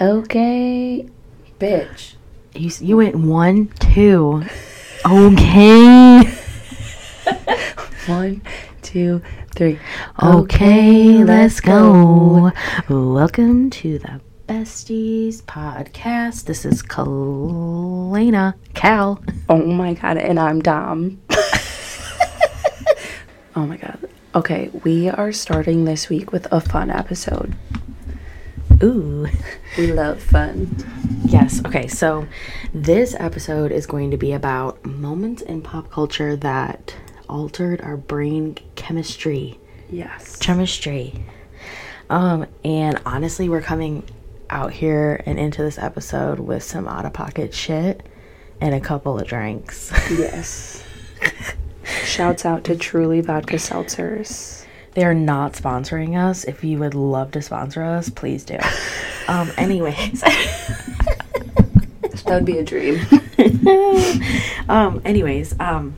Okay, bitch. You you went one, two. Okay. One, two, three. Okay, let's go. Welcome to the Besties podcast. This is Kalena Cal. Oh my god, and I'm Dom. oh my god. Okay, we are starting this week with a fun episode. Ooh. We love fun. Yes. Okay. So this episode is going to be about moments in pop culture that altered our brain chemistry. Yes. Chemistry. Um, and honestly, we're coming out here and into this episode with some out of pocket shit and a couple of drinks. Yes. Shouts out to Truly Vodka Seltzers. They are not sponsoring us. If you would love to sponsor us, please do. Um, anyways. That would be a dream. um anyways um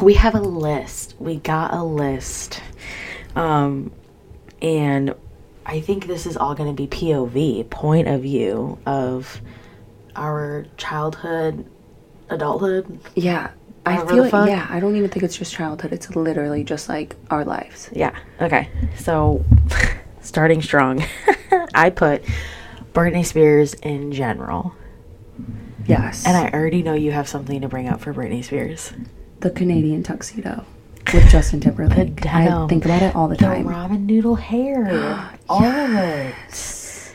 we have a list we got a list um and i think this is all going to be pov point of view of our childhood adulthood Yeah. I feel the like, fuck. yeah, I don't even think it's just childhood. It's literally just like our lives. yeah okay so starting strong i put britney spears in general Yes. and i already know you have something to bring up for britney spears the Canadian tuxedo with Justin Timberlake. I think about it all the the time. ramen noodle hair, all of it.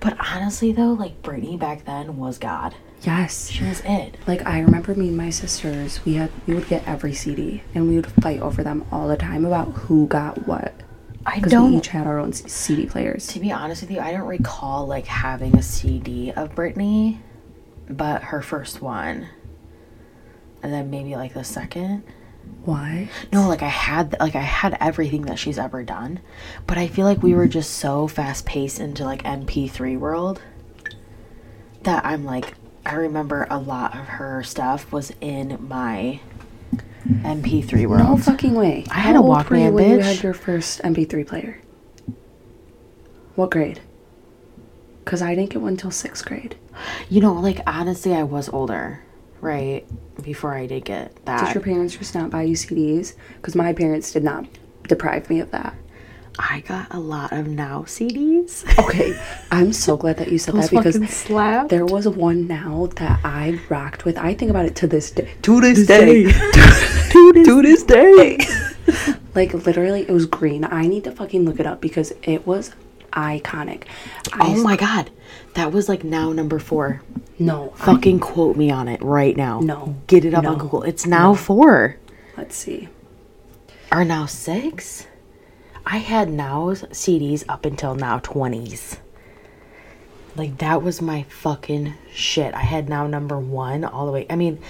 But honestly, though, like Britney back then was God. Yes. She was it. Like I remember me and my sisters, we had we would get every CD and we would fight over them all the time about who got what I don't. we each had our own CD players. to be honest with you, I don't recall like having a CD of Britney, but her first one, and then maybe like the second. Why? No, like I had like I had everything that she's ever done, but I feel like we were just so fast paced into like MP3 world that I'm like I remember a lot of her stuff was in my MP3 world. No fucking way. I had How a old were you Walkman, when you bitch. had your first MP3 player. What grade? Cause I didn't get one until sixth grade. You know, like honestly, I was older, right? Before I did get that. Did your parents just not buy you CDs? Because my parents did not deprive me of that. I got a lot of now CDs. Okay, I'm so glad that you said that because fucking slap. there was one now that I rocked with. I think about it to this day. To this day. to, to this day. like literally, it was green. I need to fucking look it up because it was iconic. I Oh my god, that was like now number four. no. I- Fucking quote me on it right now. No. Get it up on Google. It's now four. let's see. Are now six? I had now's CDs up until now 20s. Like that was my fucking shit. I had now number one all the way. I mean,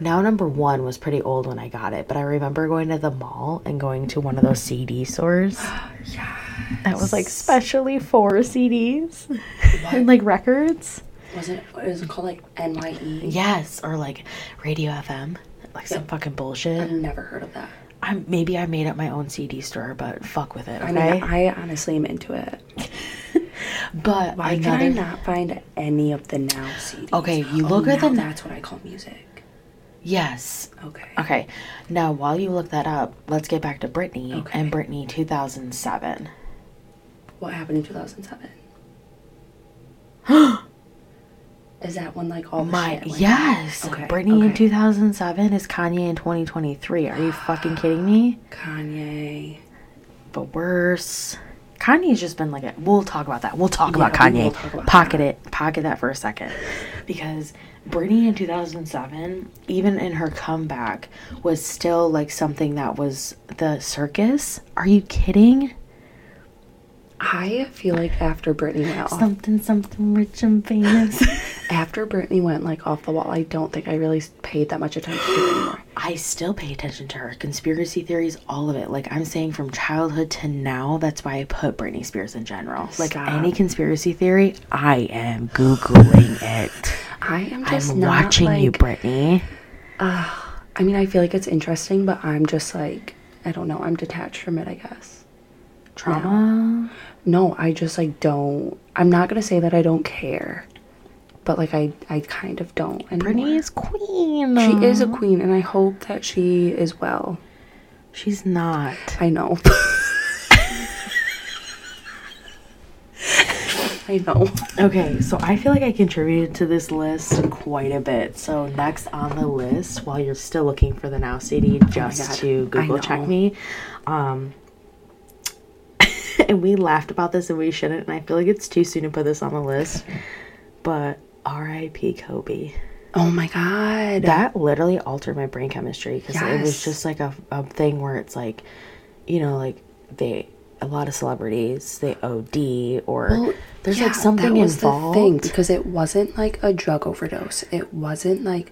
now number one was pretty old when I got it, but I remember going to the mall and going to one of those CD stores. Yeah. That was like specially for CDs and like records. Was it? What is it called? Like Nye. Yes, or like Radio FM, like some fucking bullshit. I've never heard of that. I'm maybe I made up my own CD store, but fuck with it. I mean, I honestly am into it. but Why another. can I not find any of the now CDs? Okay, you Oh, look at now the- That's what I call music. Yes. Okay. Okay. Now, while you look that up, let's get back to Britney Okay. and Britney 2007. What happened in 2007? Is that when like all the My shit went yes. Okay. Britney in 2007 is Kanye in 2023. Are you fucking kidding me? Kanye. But worse. Kanye's just been like a, we'll talk about that. We'll talk Yeah, about Kanye. talk about pocket that. it. Pocket that for a second. Because Britney in 2007, even in her comeback, was still like something that was the circus. Are you kidding? I feel like after Britney went off, Something, something rich and famous. after Britney went like off the wall, I don't think I really paid that much attention to it anymore. I still pay attention to her. Conspiracy theories, all of it. Like I'm saying from childhood to now, that's why I put Britney Spears in general. Like Stop. any conspiracy theory, I am Googling it. I am just I'm not watching like, you, Britney. I mean, I feel like it's interesting, but I'm just like, I don't know. I'm detached from it, I guess. Trauma. No, I just like don't. I'm not gonna say that I don't care, but like I, I kind of don't. Anymore. Britney is queen. She is a queen, and I hope that she is well. She's not. I know. I know. Okay, so I feel like I contributed to this list quite a bit. So next on the list, while you're still looking for the Now CD, just God, to Google check me, um, and we laughed about this and we shouldn't. And I feel like it's too soon to put this on the list, but R.I.P. Kobe. Oh my god. That literally altered my brain chemistry because it was just like a, a thing where it's like, you know, like they a lot of celebrities they OD or Well, there's yeah, like something involved. The thing, because it wasn't like a drug overdose. It wasn't like.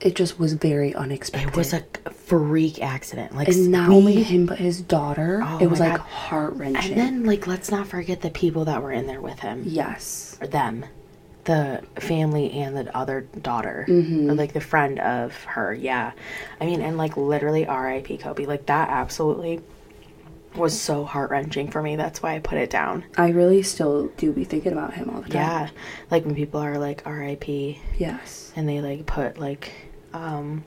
It just was very unexpected. It was a freak accident. Like and not we- only him but his daughter. Oh it was like heart wrenching. And then like let's not forget the people that were in there with him. yes, Or them. The family and the other daughter. Mm-hmm. Or like the friend of her. Yeah. I mean and like literally R.I.P. Kobe. Like that absolutely was so heart wrenching for me. That's why I put it down. I really still do be thinking about him all the time. Yeah. Like when people are like R.I.P. Yes. and they like put like um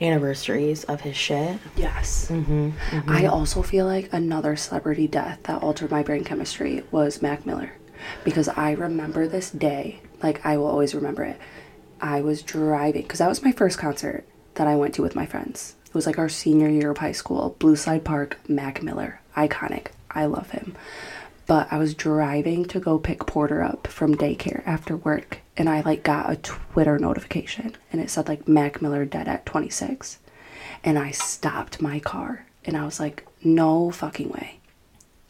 anniversaries of his shit. Yes. Mm-hmm. I also feel like another celebrity death that altered my brain chemistry was Mac Miller. Because I remember this day, like I will always remember it. I was driving, because that was my first concert that I went to with my friends. It was like our senior year of high school, Blue Slide Park, Mac Miller. Iconic. I love him. But I was driving to go pick Porter up from daycare after work, and I like got a Twitter notification, and it said like Mac Miller dead at 26 and I stopped my car and I was like, no fucking way.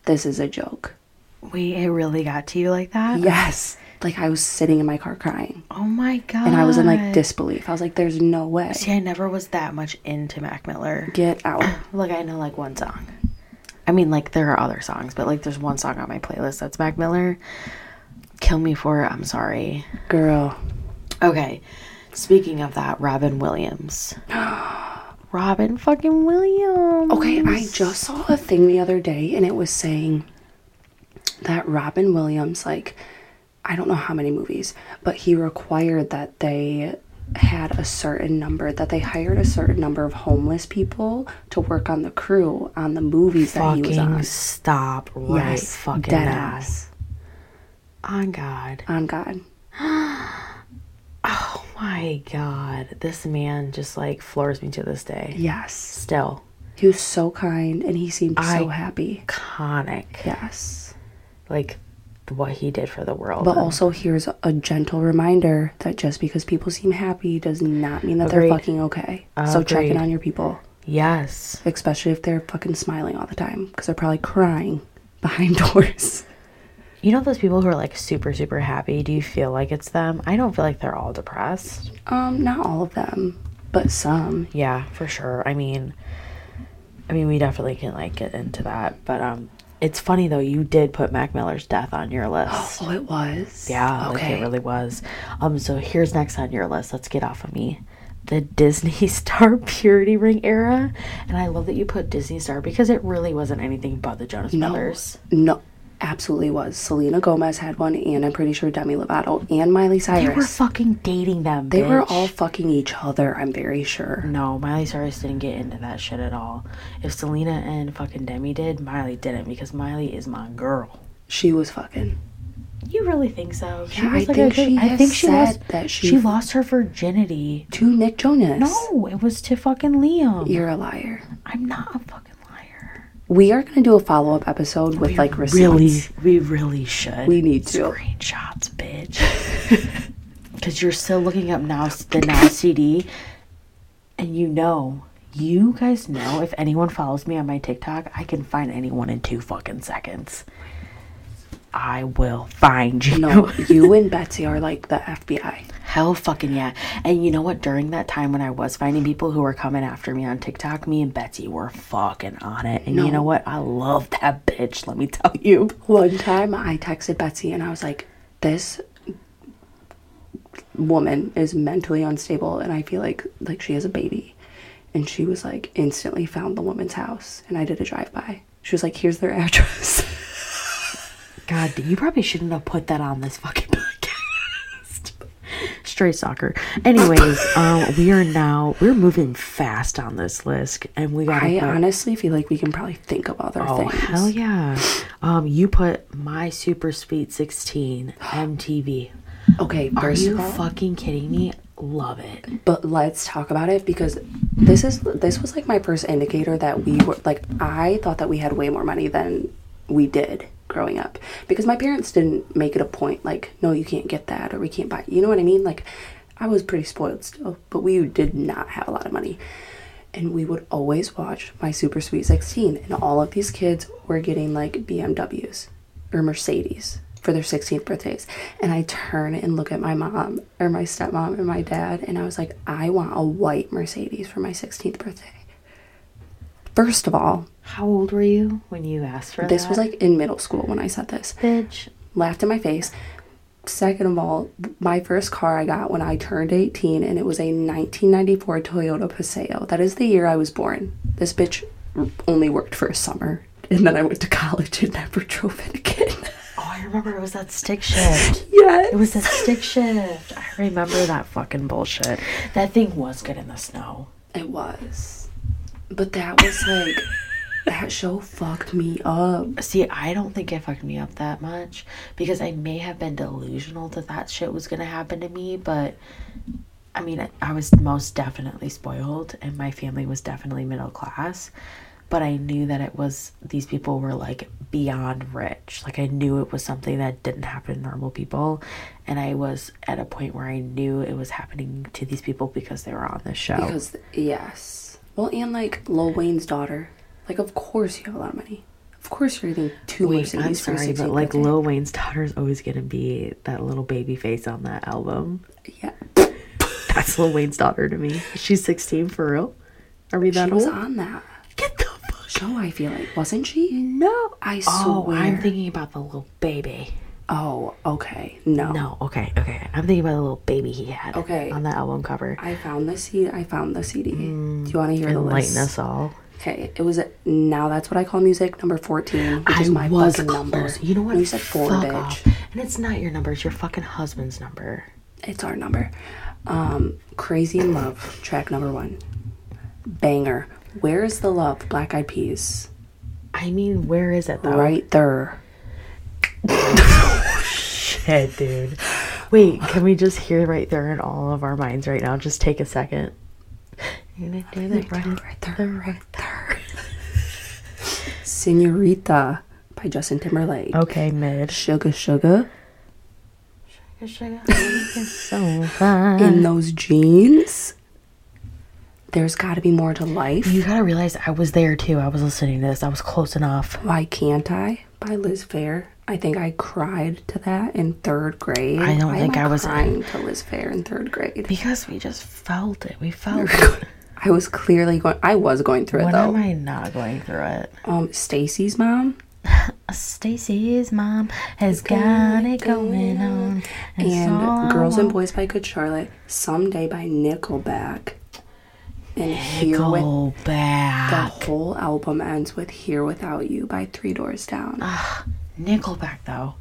This is a joke. Wait, it really got to you like that? Yes. Like I was sitting in my car crying Oh my god. and I was in like disbelief. I was like, there's no way. See, I never was that much into Mac Miller. Get out. Like I know like one song. I mean, like there are other songs, but like there's one song on my playlist that's Mac Miller. Kill me for it. I'm sorry. Girl. Okay. Speaking of that, Robin Williams. Robin fucking Williams. Okay, I just saw a thing the other day and it was saying that Robin Williams, like, I don't know how many movies, but he required that they had a certain number, that they hired a certain number of homeless people to work on the crew on the movies that he was fucking on. stop right Yes, fucking dead now. ass. On God. On God. Oh my God. This man just like floors me to this day. Yes. Still. He was so kind and he seemed so happy. Iconic. Yes. Like what he did for the world. But also, here's a gentle reminder that just because people seem happy does not mean that they're fucking okay. So check in on your people, yes. especially if they're fucking smiling all the time because they're probably crying behind doors. You know those people who are like super, super happy? Do you feel like it's them? I don't feel like they're all depressed. Um, not all of them, but some. Yeah, for sure. I mean, I mean, we definitely can like get into that. But um, it's funny though. You did put Mac Miller's death on your list. Oh, it was. Yeah, like Okay. it really was. Um, so here's next on your list. Let's get off of me. The Disney Star Purity Ring era, and I love that you put Disney Star because it really wasn't anything but the Jonas no, Brothers. no, absolutely was. Selena Gomez had one, and I'm pretty sure Demi Lovato and Miley Cyrus. They were fucking dating them. They were all fucking each other. I'm very sure. No, Miley Cyrus didn't get into that shit at all. If Selena and fucking Demi did, Miley didn't because Miley is my girl. She was fucking. You really think so? Yeah, I think she I think she said lost that she- she lost her virginity. To Nick Jonas. No, it was to fucking Liam. You're a liar. I'm not a fucking liar. We are gonna do a follow up episode with like receipts. Really, we really should. We need to. screenshots, bitch. Because you're still looking up now the now CD, and you know, you guys know if anyone follows me on my TikTok, I can find anyone in two fucking seconds. I will find you. No, you and Betsy are like the FBI. Hell fucking yeah. And you know what? During that time when I was finding people who were coming after me on TikTok, me and Betsy were fucking on it. And No. you know what? I love that bitch, let me tell you. One time I texted Betsy and I was like, this woman is mentally unstable and I feel like like she has a baby. And she was like instantly found the woman's house and I did a drive by. She was like, "Here's their address." God, you probably shouldn't have put that on this fucking podcast. Straight soccer. Anyways, um, we are now we're moving fast on this list, and we got. I honestly feel like we can probably think of other Oh things. hell yeah! Um, you put my super sweet sixteen MTV. Okay, Are you all, fucking kidding me? Love it. but let's talk about it because this is this was like my first indicator that we were like I thought that we had way more money than we did growing up. Because my parents didn't make it a point like no you can't get that or we can't buy you know what I mean? Like I was pretty spoiled still but we did not have a lot of money. And we would always watch my super sweet 16 and all of these kids were getting like BMWs or Mercedes for their 16th birthdays. And I turn and look at my mom or my stepmom and my dad and I was like I want a white Mercedes for my 16th birthday. First of all How old were you when you asked for this that? was like in middle school when I said this bitch. laughed in my face. Second of all, my first car I got when I turned 18 and it was a 1994 Toyota Paseo. That is the year I was born. This bitch only worked for a summer and then I went to college and never drove it again. Oh, I remember it was that stick shift. yes. It was that stick shift. I remember that fucking bullshit. That thing was good in the snow. It was. But that was like that show fucked me up. See, I don't think it fucked me up that much because I may have been delusional that that shit was gonna happen to me, but I mean, I- was most definitely spoiled and my family was definitely middle class. But I knew that it was, these people were like beyond rich. Like, I knew it was something that didn't happen to normal people. And I was at a point where I knew it was happening to these people because they were on this show. Because yes. Well, and like Lil Wayne's daughter. Like of course you have a lot of money. Of course you're getting two Wait, Mercedes I'm sorry, but like birthday. Lil Wayne's daughter is always gonna be that little baby face on that album. Yeah. That's Lil Wayne's daughter to me. She's 16 for real. Are we that She that was old? on that Get the fuck. show, I feel like. Wasn't she? No, I Oh, swear. I'm thinking about the little baby. Oh, okay. No. No, okay, okay. I'm thinking about the little baby he had. Okay. On that album cover. I found the CD. I found the CD. Do you want to hear the Enlighten list? us all. Okay, it was a, now that's what I call music number fourteen, which I is my was fucking close. number. You know what? You said four, Fuck bitch. off. And it's not your number. It's your fucking husband's number. It's our number. Um, Crazy in Love, track number one. Banger. Where is the love? Black Eyed Peas. I mean, where is it though? Right there. Shit, dude. Wait, can we just hear right there in all of our minds right now? Just take a second. You're gonna do that right, there. Right there. Senorita by Justin Timberlake. Okay, mid. Sugar, sugar. Sugar, sugar. so fine. In those jeans. There's got to be more to life. You gotta realize I was there too. I was listening to this. I was close enough. Why Can't I by Liz Phair. I think I cried to that in third grade. I don't Why think am I was- crying to Liz Phair in third grade. Because we just felt it. We felt it. I was clearly going. I was going through it When though. am I not going through it? Um, Stacy's mom Stacy's mom has got it going on. and Girls and Boys by Good Charlotte. Someday by Nickelback. And here with the whole album ends with "Here Without You" by Three Doors Down. Nickelback though.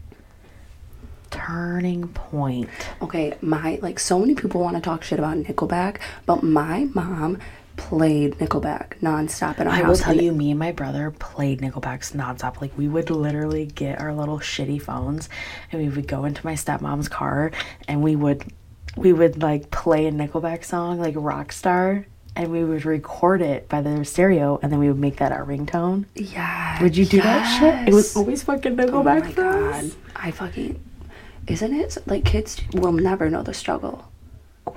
Turning point. Okay, my like so many people want to talk shit about Nickelback, but my mom played Nickelback nonstop in our I will tell you, me and my brother played Nickelback's nonstop. Like we would literally get our little shitty phones, and we would go into my stepmom's car, and we would, we would like play a Nickelback song like Rockstar, and we would record it by the stereo, and then we would make that our ringtone. Yeah. Would you do that shit? It was always fucking Nickelback. Oh my for god. us. I fucking isn't it like kids will never know the struggle.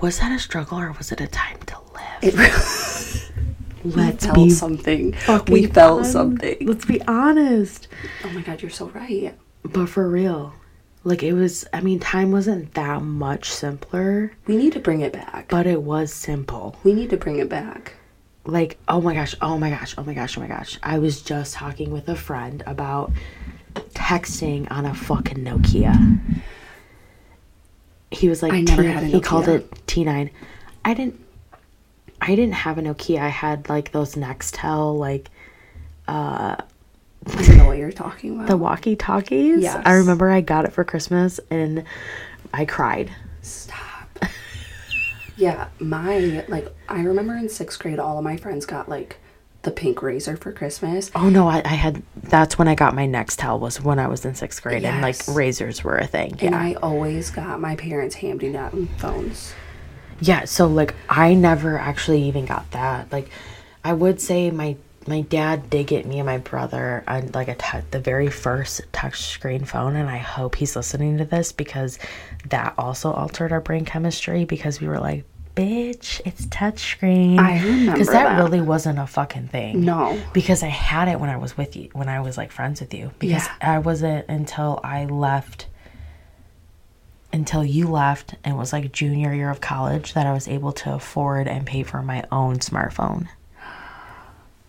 Was that a struggle or was it a time to live? It really Let's felt be something. We felt something. Let's be honest. Oh my god, you're so right. But for real, like it was. I mean, time wasn't that much simpler, We need to bring it back. but it was simple. we need to bring it back. Like, oh my gosh, oh my gosh, oh my gosh, oh my gosh. I was just talking with a friend about texting on a fucking Nokia. He was like, I never T- had a he called it T9. I didn't. I didn't have a Nokia. I had like those Nextel, like, uh, I don't know what you're talking about. The walkie talkies. Yes. I remember I got it for Christmas and I cried. Stop. yeah, my like I remember in sixth grade, all of my friends got like the pink Razr for Christmas. Oh no, I, I had that's when I got my Nextel was when I was in sixth grade and like razors were a thing. And Yeah. I always got my parents' handy down phones. Yeah, so like I never actually even got that. Like I would say my my dad did get me and my brother on like a tou- the very first touchscreen phone and I hope he's listening to this because that also altered our brain chemistry because we were like bitch it's touchscreen I remember that, that. really wasn't a fucking thing No. because I had it when I was with you when I was like friends with you because Yeah. I wasn't until I left until you left and it was like junior year of college that I was able to afford and pay for my own smartphone.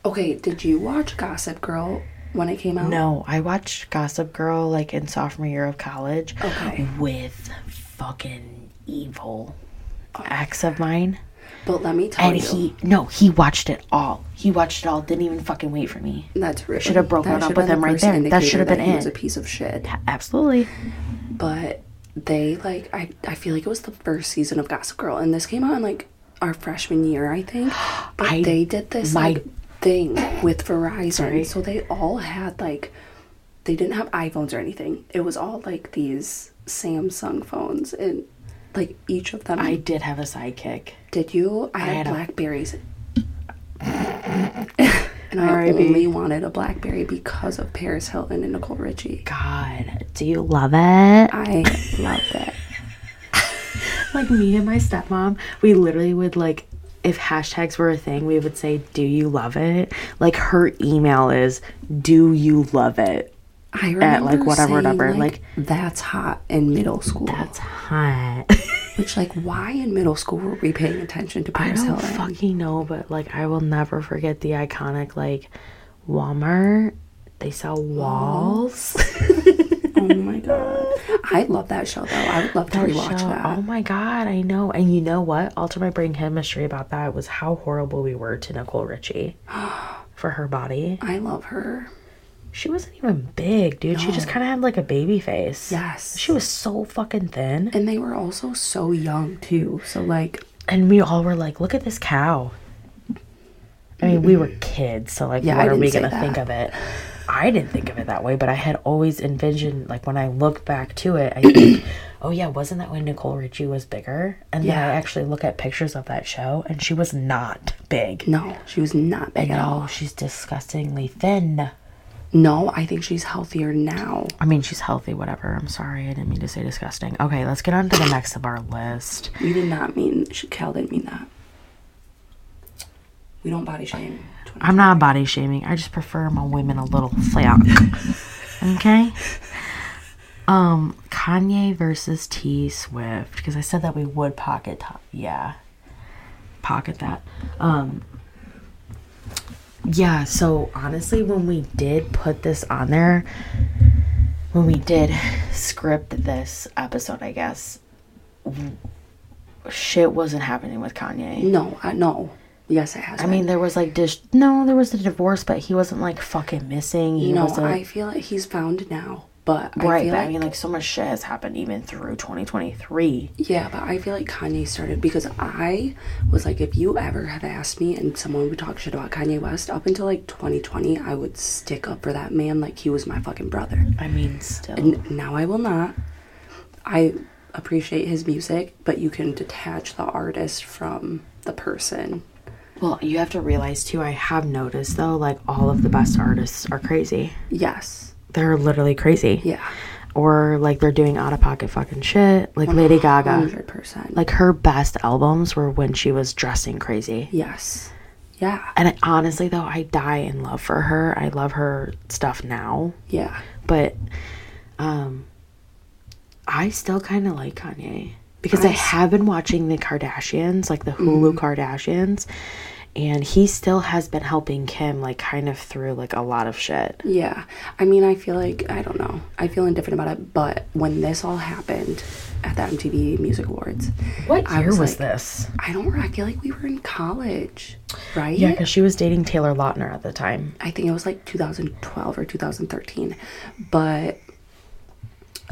Okay, did you watch Gossip Girl when it came out? No, I watched Gossip Girl like in sophomore year of college Okay. with fucking evil ex of mine. But let me tell And you, And he no, he watched it all. He watched it all, didn't even fucking wait for me. that's really Should have broken up with him right there. That should have been that he was a piece of shit. Absolutely. But they like I I feel like it was the first season of Gossip Girl, and this came out in like our freshman year, I think. But I- they did this my- like thing with Verizon, Sorry. so they all had like they didn't have iPhones or anything. It was all like these Samsung phones, and like each of them. I did have a sidekick. did you? I had had a- Blackberries. And I R.I.P.. only wanted a BlackBerry because of Paris Hilton and Nicole Richie. God, do you love it? I love it. like me and my stepmom, we literally would like if hashtags were a thing, we would say, "Do you love it?" Like her email is, "Do you love it?" I remember like, whatever, saying, whatever, Like, like- that's hot in middle school. That's hot. Which like why in middle school were we paying attention to I Paris don't Hilton? fucking know, but like I will never forget the iconic like Walmart. They sell oh. walls. oh my god, I love that show though. I would love to That rewatch show- that. Oh my god, I know. And you know what? Alter my brain chemistry about that was how horrible we were to Nicole Richie for her body. I love her. She wasn't even big, dude. She just kind of had like a baby face. Yes. She was so fucking thin. And they were also so young too. So like, And we all were like, look at this cow. I mean, we were mm-hmm. kids, so like, Yeah, what are we gonna think of it? I didn't think of it that way, but I had always envisioned, like, when I look back to it, I think, oh yeah, wasn't that when Nicole Richie was bigger? And then Yeah. I actually look at pictures of that show, and she was not big. no, she was not big at oh, all. she's disgustingly thin. No, I think she's healthier now. I mean, she's healthy, whatever. I'm sorry, I didn't mean to say disgusting. Okay, let's get on to the next of our list. We did not mean. Cal didn't mean that. We don't body shame. I'm not body shaming. I just prefer my women a little flat. okay. Um, Kanye versus T Swift because I said that we would pocket. To- yeah, pocket that. Um. Yeah. So honestly, when we did put this on there, when we did script this episode, I guess shit wasn't happening with Kanye. No, I no. Yes, it has. I mean, there was like dis- no, there was a divorce, but he wasn't like fucking missing. He no, wasn't I feel like he's found now, but I right. feel But like I mean, like so much shit has happened even through 2023. Yeah, but I feel like Kanye started because I was like, if you ever have asked me and someone would talk shit about Kanye West up until like 2020, I would stick up for that man like he was my fucking brother. I mean, still, And now I will not. I appreciate his music, but you can detach the artist from the person. well, you have to realize too. I have noticed though, like all of the best artists are crazy. Yes. They're literally crazy. Yeah. Or like they're doing out of pocket fucking shit. Like Lady Gaga. 100%. Like her best albums were when she was dressing crazy. yes. Yeah. And I, honestly though, I die in love for her. I love her stuff now. Yeah. but um I still kind of like Kanye because I have been watching the Kardashians, like the Hulu Kardashians, and he still has been helping Kim like kind of through like a lot of shit. Yeah. I mean, I feel like, I don't know. I feel indifferent about it, but when this all happened at the MTV Music Awards, What I year was was, like- this? I don't I feel like we were in college, right? Yeah, because she was dating Taylor Lautner at the time. I think it was like 2012 or 2013. But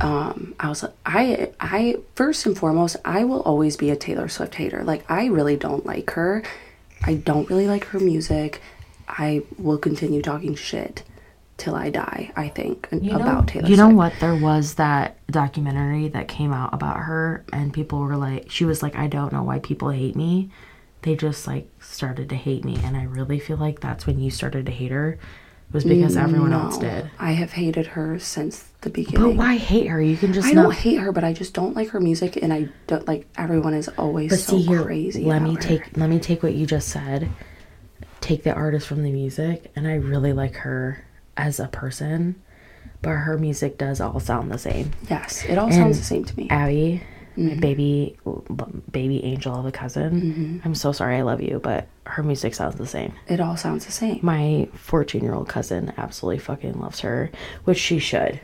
um I was I I first and foremost, I will always be a Taylor Swift hater. Like I really don't like her. I don't really like her music. I will continue talking shit till I die, I think, about Taylor you know Swift. what? There was that documentary that came out about her, and people were like, she was like, I don't know why people hate me. They just like started to hate me, and I really feel like that's when you started to hate her, was because everyone else did. I have hated her since the beginning. But why hate her? You can just I not. don't hate her, but I just don't like her music, and I don't like everyone is always But so see here, crazy. let me her. take let me take what you just said, take the artist from the music, and I really like her as a person, but her music does all sound the same. Yes, it all And sounds the same to me. Abby, Mm-hmm. my baby baby angel of a cousin. I'm so sorry, I love you, but her music sounds the same. It all sounds the same. My 14 year old cousin absolutely fucking loves her, which she should,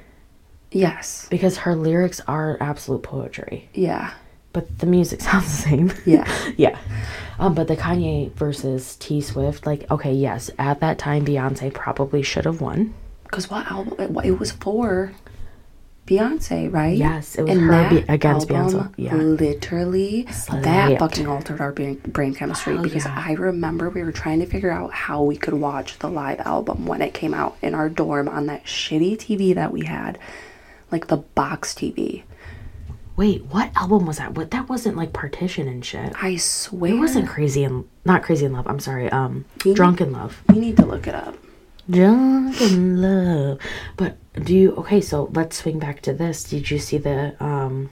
Yes. because her lyrics are absolute poetry. Yeah. But the music sounds the same. Yeah. yeah. Um, but the Kanye versus T Swift, like, okay, yes, at that time, Beyonce probably should have won. Because what album? It, it was for Beyonce, right? Yes, it was her be- against Beyonce, yeah. Literally, that fucking altered our brain, brain chemistry Hell because yeah. I remember we were trying to figure out how we could watch the live album when it came out in our dorm on that shitty TV that we had, like the box TV. Wait, what album was that? What that wasn't like partition and shit. I swear. It wasn't crazy and not crazy in love. I'm sorry. Um, You- drunk in love. We need to look it up. Drunk in love. But do you? Okay, so let's swing back to this. Did you see the um?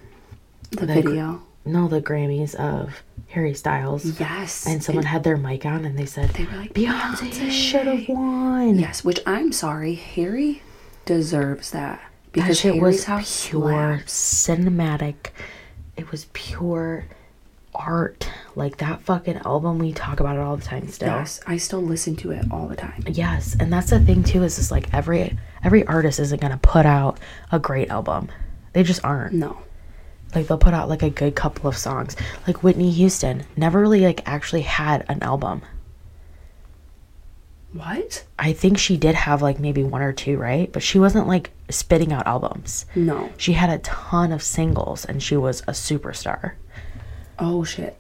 The The- video. No, the Grammys of Harry Styles. Yes. And someone had their mic on and they said They were like, Beyonce, "Beyonce." should have won. Yes, which I'm sorry, Harry deserves that because Harry's was pure slaps. cinematic. It was pure art. Like that fucking album, we talk about it all the time still. Yes, I still listen to it all the time. Yes, and that's the thing too. Is just like every every artist isn't gonna put out a great album. They just aren't. No, Like they'll put out like a good couple of songs. Like Whitney Houston never really like actually had an album. what? I think she did have like maybe one or two, right? But she wasn't like spitting out albums. No. She had a ton of singles and she was a superstar. Oh shit.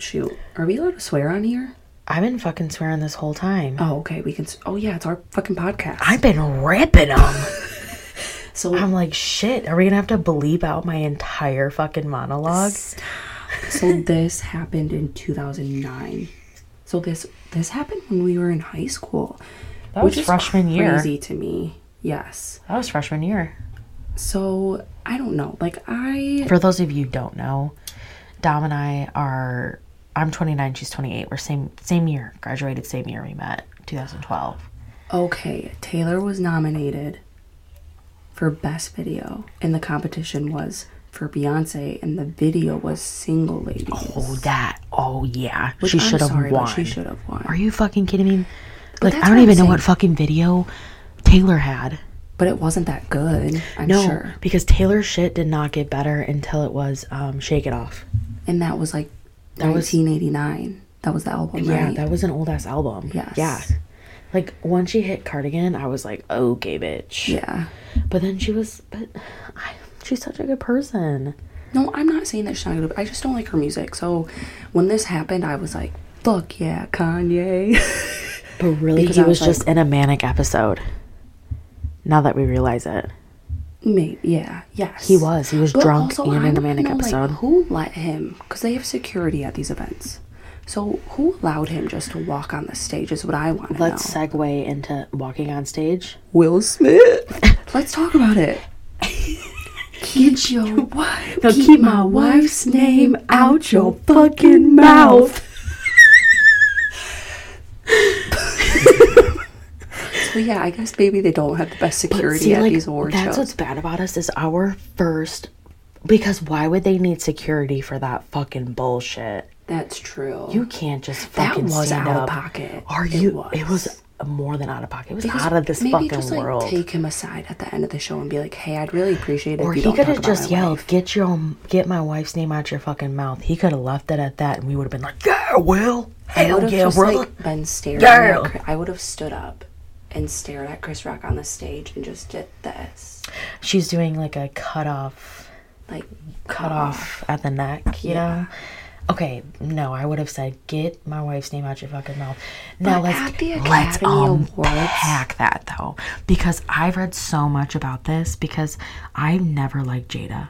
Shoot, are we allowed to swear on here? I've been fucking swearing this whole time. Oh, okay. We can. s- Oh yeah, it's our fucking podcast. I've been ripping them. so I'm like, shit, are we gonna have to bleep out my entire fucking monologue? so this happened in 2009. So this this happened when we were in high school. That was freshman year. Crazy to me. Yes. That was freshman year. So I don't know. Like I For those of you who don't know, Dom and I are I'm 29, she's 28. We're same same year, graduated same year we met, 2012. Okay, Taylor was nominated for Best Video, and the competition was for Beyonce, and the video was Single Ladies. Oh, that. Oh yeah. Which she should have won. She should have won. Are you fucking kidding me? Like I don't even I'm know what fucking video Taylor had. But it wasn't that good, I'm No, sure. because Taylor's shit did not get better until it was um, Shake It Off. And that was like That was- 1989. That was the album, Yeah, right? that was an old ass album. Yes. Yeah. Like once she hit Cardigan, I was like, okay, bitch. yeah. But then she was, but I, she's such a good person. No, I'm not saying that she's not good. I just don't like her music. So when this happened, I was like, fuck yeah, Kanye. But really, he was, was just in a manic episode. Now that we realize it, Maybe, yeah, yes. he was. He was But drunk also, and in a manic know, like, episode. who let him? Because they have security at these events. So who allowed him just to walk on the stage? Is what I want to Let's know. segue into walking on stage. Will Smith. Let's talk about it. keep your wife. Now keep my wife's name out your fucking mouth. So yeah, I guess maybe they don't have the best security See, at like, these award that's shows. what's bad about us is our first. Because why would they need security for that fucking bullshit? That's true. You can't just that fucking was stand out up. of pocket. Are you? It was. more than out of pocket. It was Because out of this maybe fucking just, like, world. Take him aside at the end of the show and be like, "Hey, I'd really appreciate it or if you he could have just yelled, wife." "Get your get my wife's name out your fucking mouth." He could have left it at that, and we would have been like, "Yeah, well, hell have yeah, just brother." like been staring. Yeah. I would have stood up and stared at Chris Rock on the stage and just did this, She's doing like a cut off, like cut off at the neck, you know. Okay, no, I would have said, "Get my wife's name out your fucking mouth." Now But let's let's unpack that though, because I've read so much about this because I've never liked Jada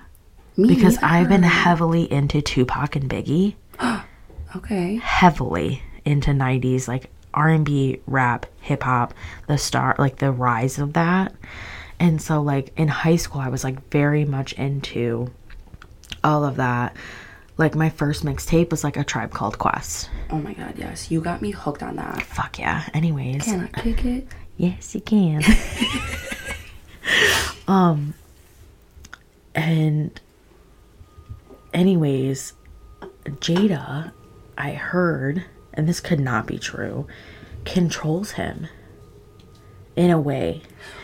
Me because I've been heavily into Tupac and Biggie. okay. heavily into 90s like r&b rap hip-hop the star like the rise of that and so like in high school i was like very much into all of that like my first mixtape was like a tribe called quest Oh my god, yes, you got me hooked on that. fuck yeah anyways Can I kick it? Yes, you can. um and anyways, Jada, I heard, and this could not be true, controls him in a way.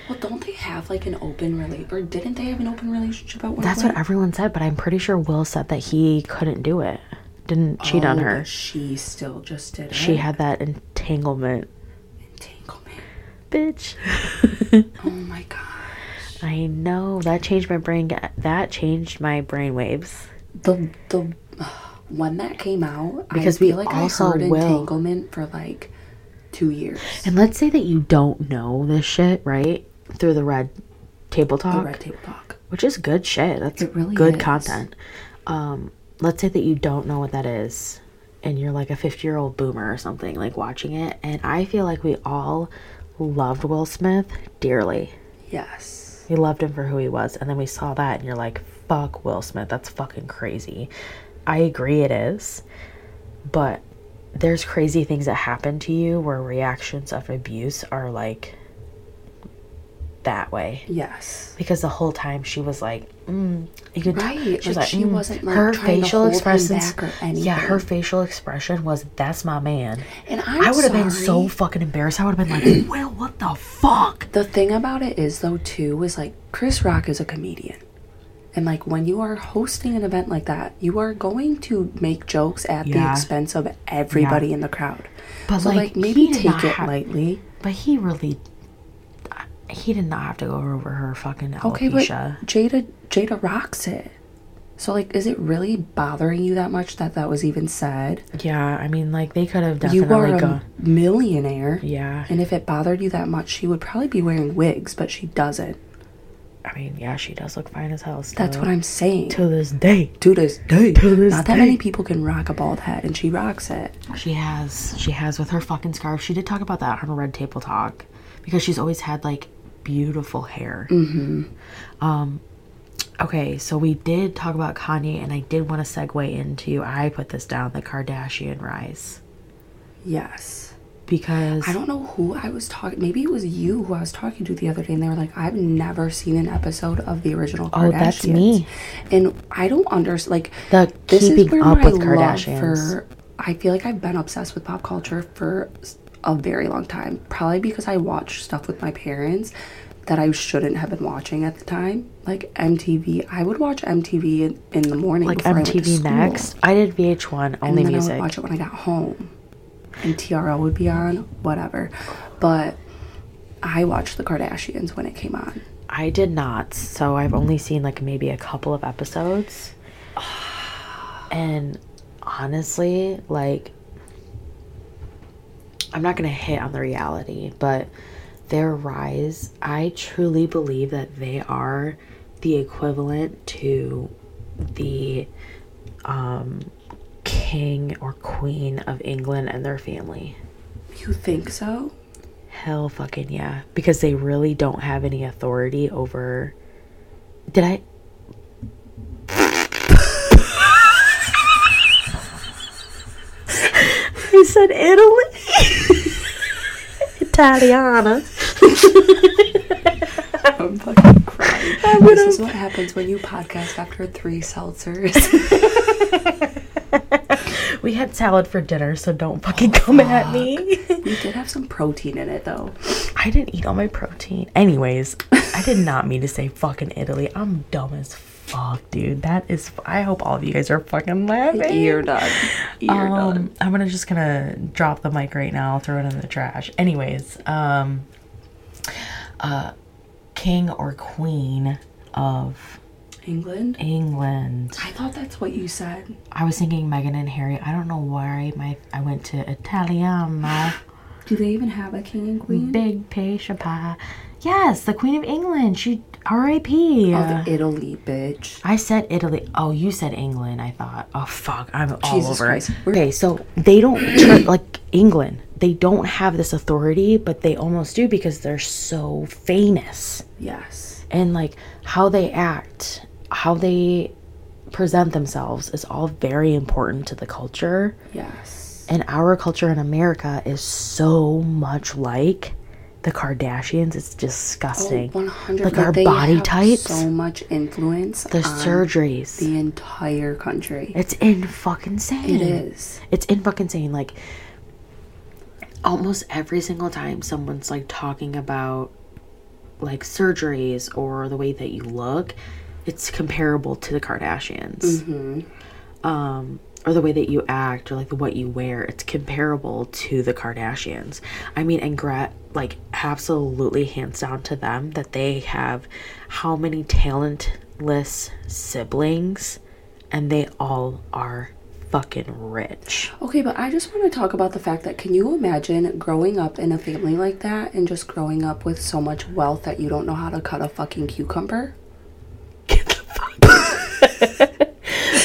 Well, don't they have like an open relate, or didn't they have an open relationship at one That's point? what everyone said, but I'm pretty sure Will said that he couldn't do it. Didn't cheat on Oh, her. but she still just did it. She had that entanglement. entanglement. Bitch. Oh my god. I know that changed my brain. That changed my brain waves. The the when that came out, Because I we feel like also I heard will- entanglement for like two years. And let's say that you don't know this shit, right? Through the red table talk. The red table talk. which is good shit. That's It really good is. content. Um, let's say that you don't know what that is, and you're like a 50 year old boomer or something, like watching it. And I feel like we all loved Will Smith dearly. Yes. We loved him for who he was, and then we saw that, and you're like, "Fuck Will Smith, that's fucking crazy." I agree, it is, but there's crazy things that happen to you where reactions of abuse are like that way. Yes. Because the whole time she was like, mm, you could Right, She was like, like, she mm. wasn't, like, her facial expressions. back or Yeah, her facial expression was, "That's my man." And I'm I would have been so fucking embarrassed. I would have been like, "Well, what the fuck?" The thing about it is though too is like Chris Rock is a comedian. And like when you are hosting an event like that, you are going to make jokes at the expense of everybody in the crowd. But, so like, like, maybe take it have- lightly. But he really, he did not have to go over her fucking alopecia. Okay, but Jada Jada rocks it. So like is it really bothering you that much that that was even said? yeah, I mean, like they could have definitely. you are a millionaire. Yeah, And if it bothered you that much, she would probably be wearing wigs, but she doesn't. I mean, yeah, she does look fine as hell. Still. That's what I'm saying. To this day, to this day. To this Not that day. many people can rock a bald head, and she rocks it. she has. She has with her fucking scarf. She did talk about that on Red Table Talk because she's always had like beautiful hair. Mm-hmm. Um. Okay, so we did talk about Kanye, and I did want to segue into. I put this down the Kardashian rise Yes. Because I don't know who I was talking. Maybe it was you who I was talking to the other day, and they were like, "I've never seen an episode of the original Kardashians." Oh, that's me. And I don't understand. Like The this is keeping where up my with Kardashians. For I feel like I've been obsessed with pop culture for a very long time. Probably because I watched stuff with my parents that I shouldn't have been watching at the time, like MTV. I would watch MTV in, in the morning, like before I MTV. Next. I did VH1 only and then I music. would watch it when I got home, and TRL would be on, whatever. But I watched the Kardashians when it came on. I did not, so I've only seen like maybe a couple of episodes. And honestly, like I'm not going to hit on the reality, but their rise, I truly believe that they are the equivalent to the um king or queen of England and their family. You think so? Hell fucking yeah. Because they really don't have any authority over. Did I. I said Italy. Italiana. I'm fucking crying. this is what happens when you podcast after three seltzers. We had salad for dinner, so don't fucking come at me. We did have some protein in it though. I didn't eat all my protein. Anyways, I did not mean to say fucking Italy. I'm dumb as fuck, dude. That is. I hope all of you guys are fucking laughing. You're done. You're done. Um, I'm gonna just gonna drop the mic right now, I'll throw it in the trash. Anyways, um, uh, king or queen of England? England. I thought that's what you said. I was thinking Meghan and Harry. I don't know why my I went to Italiano. Do they even have a king and queen? Big Pasha pie. Yes, the Queen of England. She R.I.P. Oh, the Italy bitch. I said Italy. Oh, you said England. I thought. Oh fuck, I'm all over. Christ. Okay, so they don't like England. They don't have this authority, but they almost do because they're so famous Yes. and like how they act, how they present themselves is all very important to the culture. Yes. And our culture in America is so much like the Kardashians. It's disgusting. Oh, 100 Like our body types, So much influence. the surgeries. The entire country. it's in fucking insane. It is. It's in fucking insane. Like almost every single time someone's like talking about like surgeries or the way that you look, it's comparable to the Kardashians. Mm-hmm. Um, or the way that you act or like what you wear, it's comparable to the Kardashians. I mean, and Gret, like, absolutely hands down to them that they have how many talentless siblings and they all are fucking rich. Okay, but I just want to talk about the fact that can you imagine growing up in a family like that and just growing up with so much wealth that you don't know how to cut a fucking cucumber?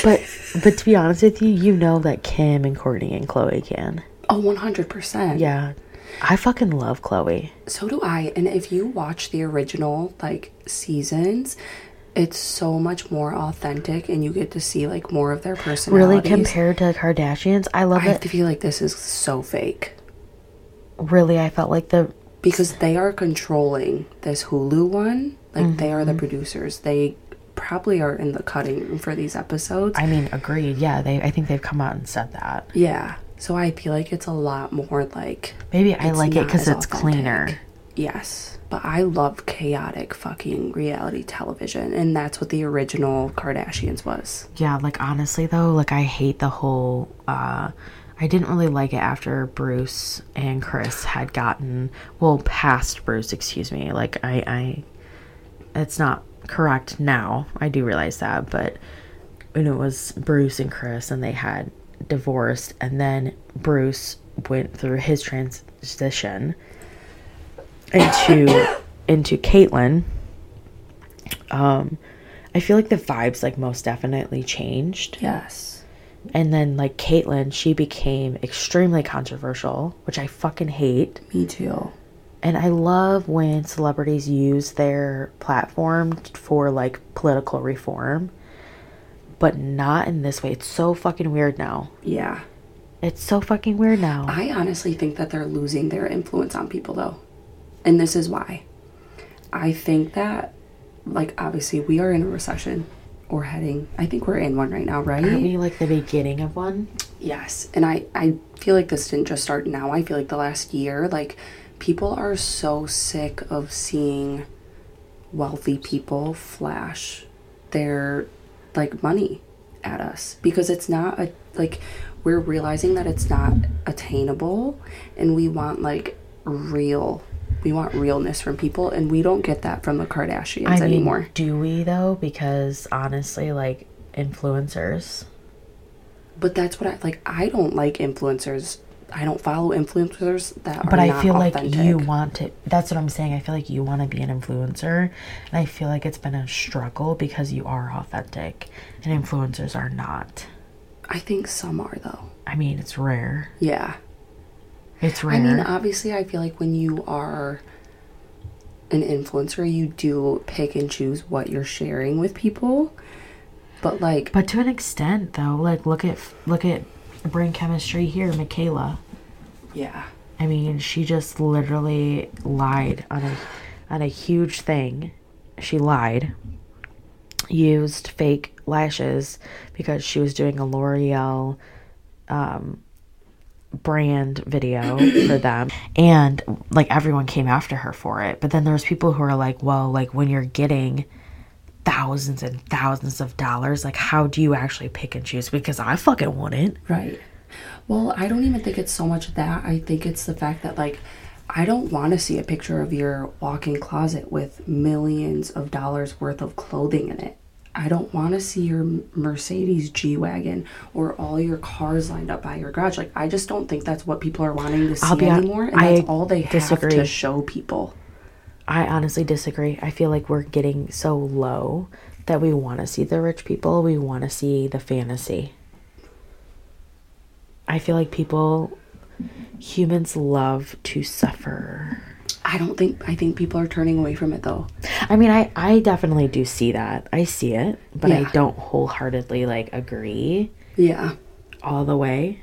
But but to be honest with you, you know that Kim and Kourtney and Khloé can. Oh, 100%. Yeah. I fucking love Khloé. So do I. And if you watch the original like seasons, it's so much more authentic and you get to see like more of their personality. Really compared to the Kardashians, I love I it. feel like this is so fake Really, I felt like the because they are controlling this Hulu one. Like they Mm-hmm. are the producers. They probably are in the cutting room for these episodes. I mean, agreed. Yeah, they. I think they've come out and said that. yeah. So I feel like it's a lot more like Maybe I like it because it's authentic. cleaner. Yes, but I love chaotic fucking reality television, and that's what the original Kardashians was. Yeah, like honestly though, like I hate the whole. uh I didn't really like it after Bruce and Kris had gotten well past Bruce. Excuse me. Like I, I, it's not correct now. I do realize that, but when it was Bruce and Kris and they had divorced, and then Bruce went through his transition into into Caitlyn. Um, I feel like the vibes like most definitely changed. Yes. And then like Caitlyn, she became extremely controversial, which I fucking hate. Me too. And I love when celebrities use their platform for like political reform, but not in this way. It's so fucking weird now. Yeah. It's so fucking weird now. I honestly think that they're losing their influence on people though. And this is why. I think that like obviously we are in a recession or heading. I think we're in one right now, right? Aren't we like the beginning of one? Yes, and I I feel like this didn't just start now. I feel like the last year, like people are so sick of seeing wealthy people flash their like money at us because it's not a like we're realizing that it's not attainable and we want like real we want realness from people and we don't get that from the Kardashians I mean, anymore. do we though? Because honestly, like influencers, But that's what I like I don't like influencers. I don't follow influencers that are but I feel like you want to. That's what I'm saying. I feel like you want to be an influencer, and I feel like it's been a struggle because you are authentic, and influencers are not. I think some are though. I mean, it's rare. Yeah. It's rare. I mean, obviously, I feel like when you are an influencer, you do pick and choose what you're sharing with people. But like, but to an extent, though, like look at look at brain chemistry here, Mikayla. Yeah, I mean, she just literally lied on a on a huge thing. She lied. Used fake lashes because she was doing a L'Oreal um brand video for them and like everyone came after her for it but then there was people who are like well like when you're getting thousands and thousands of dollars like how do you actually pick and choose because i fucking wouldn't Right. Well, I don't even think it's so much that. I think it's the fact that, like, I don't want to see a picture of your walk in closet with millions of dollars worth of clothing in it. I don't want to see your Mercedes G Wagon or all your cars lined up by your garage. Like, I just don't think that's what people are wanting to see I'll be hon- anymore. And I that's all they have to show people. I honestly disagree. I feel like we're getting so low that we want to see the rich people. We want to see the fantasy. I feel like people, humans love to suffer. I don't think, I think people are turning away from it though. I mean, I, I definitely do see that. I see it, but I don't wholeheartedly like agree Yeah. all the way.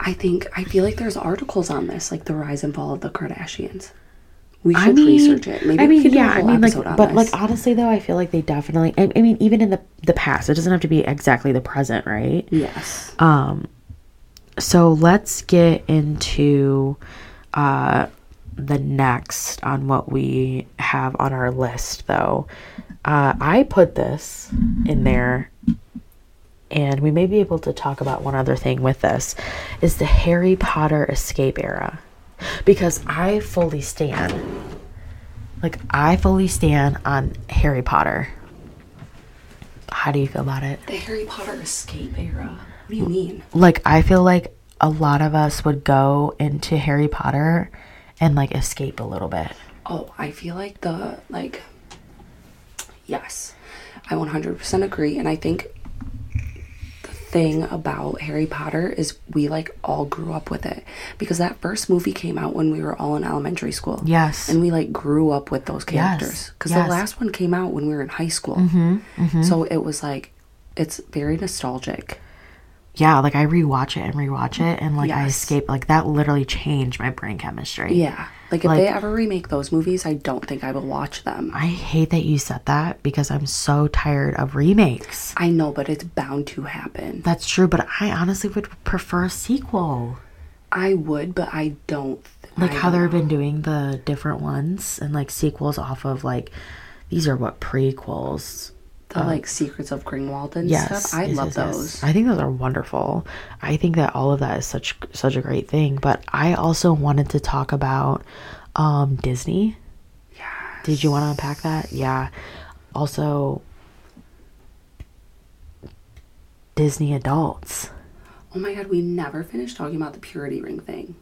I think I feel like there's articles on this, like the rise and fall of the Kardashians. We should I mean, research it. Maybe I we mean, yeah, I mean, like, but this. like honestly though, I feel like they definitely. I, I mean, even in the the past, it doesn't have to be exactly the present, right? yes, Um, so let's get into uh, the next on what we have on our list, though. Uh, I put this in there, and we may be able to talk about one other thing with this is the Harry Potter escape era. Because I fully stand, like, I fully stand on Harry Potter. How do you feel about it? the Harry Potter escape era. What do you mean? like I feel like a lot of us would go into Harry Potter and like escape a little bit. Oh, I feel like the like. Yes, I 100% agree, and I think thing about Harry Potter is we like all grew up with it because that first movie came out when we were all in elementary school. Yes. and we like grew up with those characters because yes. the last one came out when we were in high school. Mm-hmm. Mm-hmm. So it was like it's very nostalgic. Yeah, like I rewatch it and rewatch it and like I Yes. escape like that literally changed my brain chemistry. Yeah, like if Like- they ever remake those movies, I don't think I will watch them. I hate that you said that because I'm so tired of remakes. I know, but it's bound to happen. That's true, but I honestly would prefer a sequel. I would, but I don't. Like I how don't they've been doing the different ones and like sequels off of like these are what prequels. The like Secrets of Grindelwald and Yes, stuff. I yes, love yes. those. I think those are wonderful. I think that all of that is such such a great thing. But I also wanted to talk about um, Disney. Yeah. Did you want to unpack that? Yeah. Also, Disney adults. Oh my god, we never finished talking about the purity ring thing.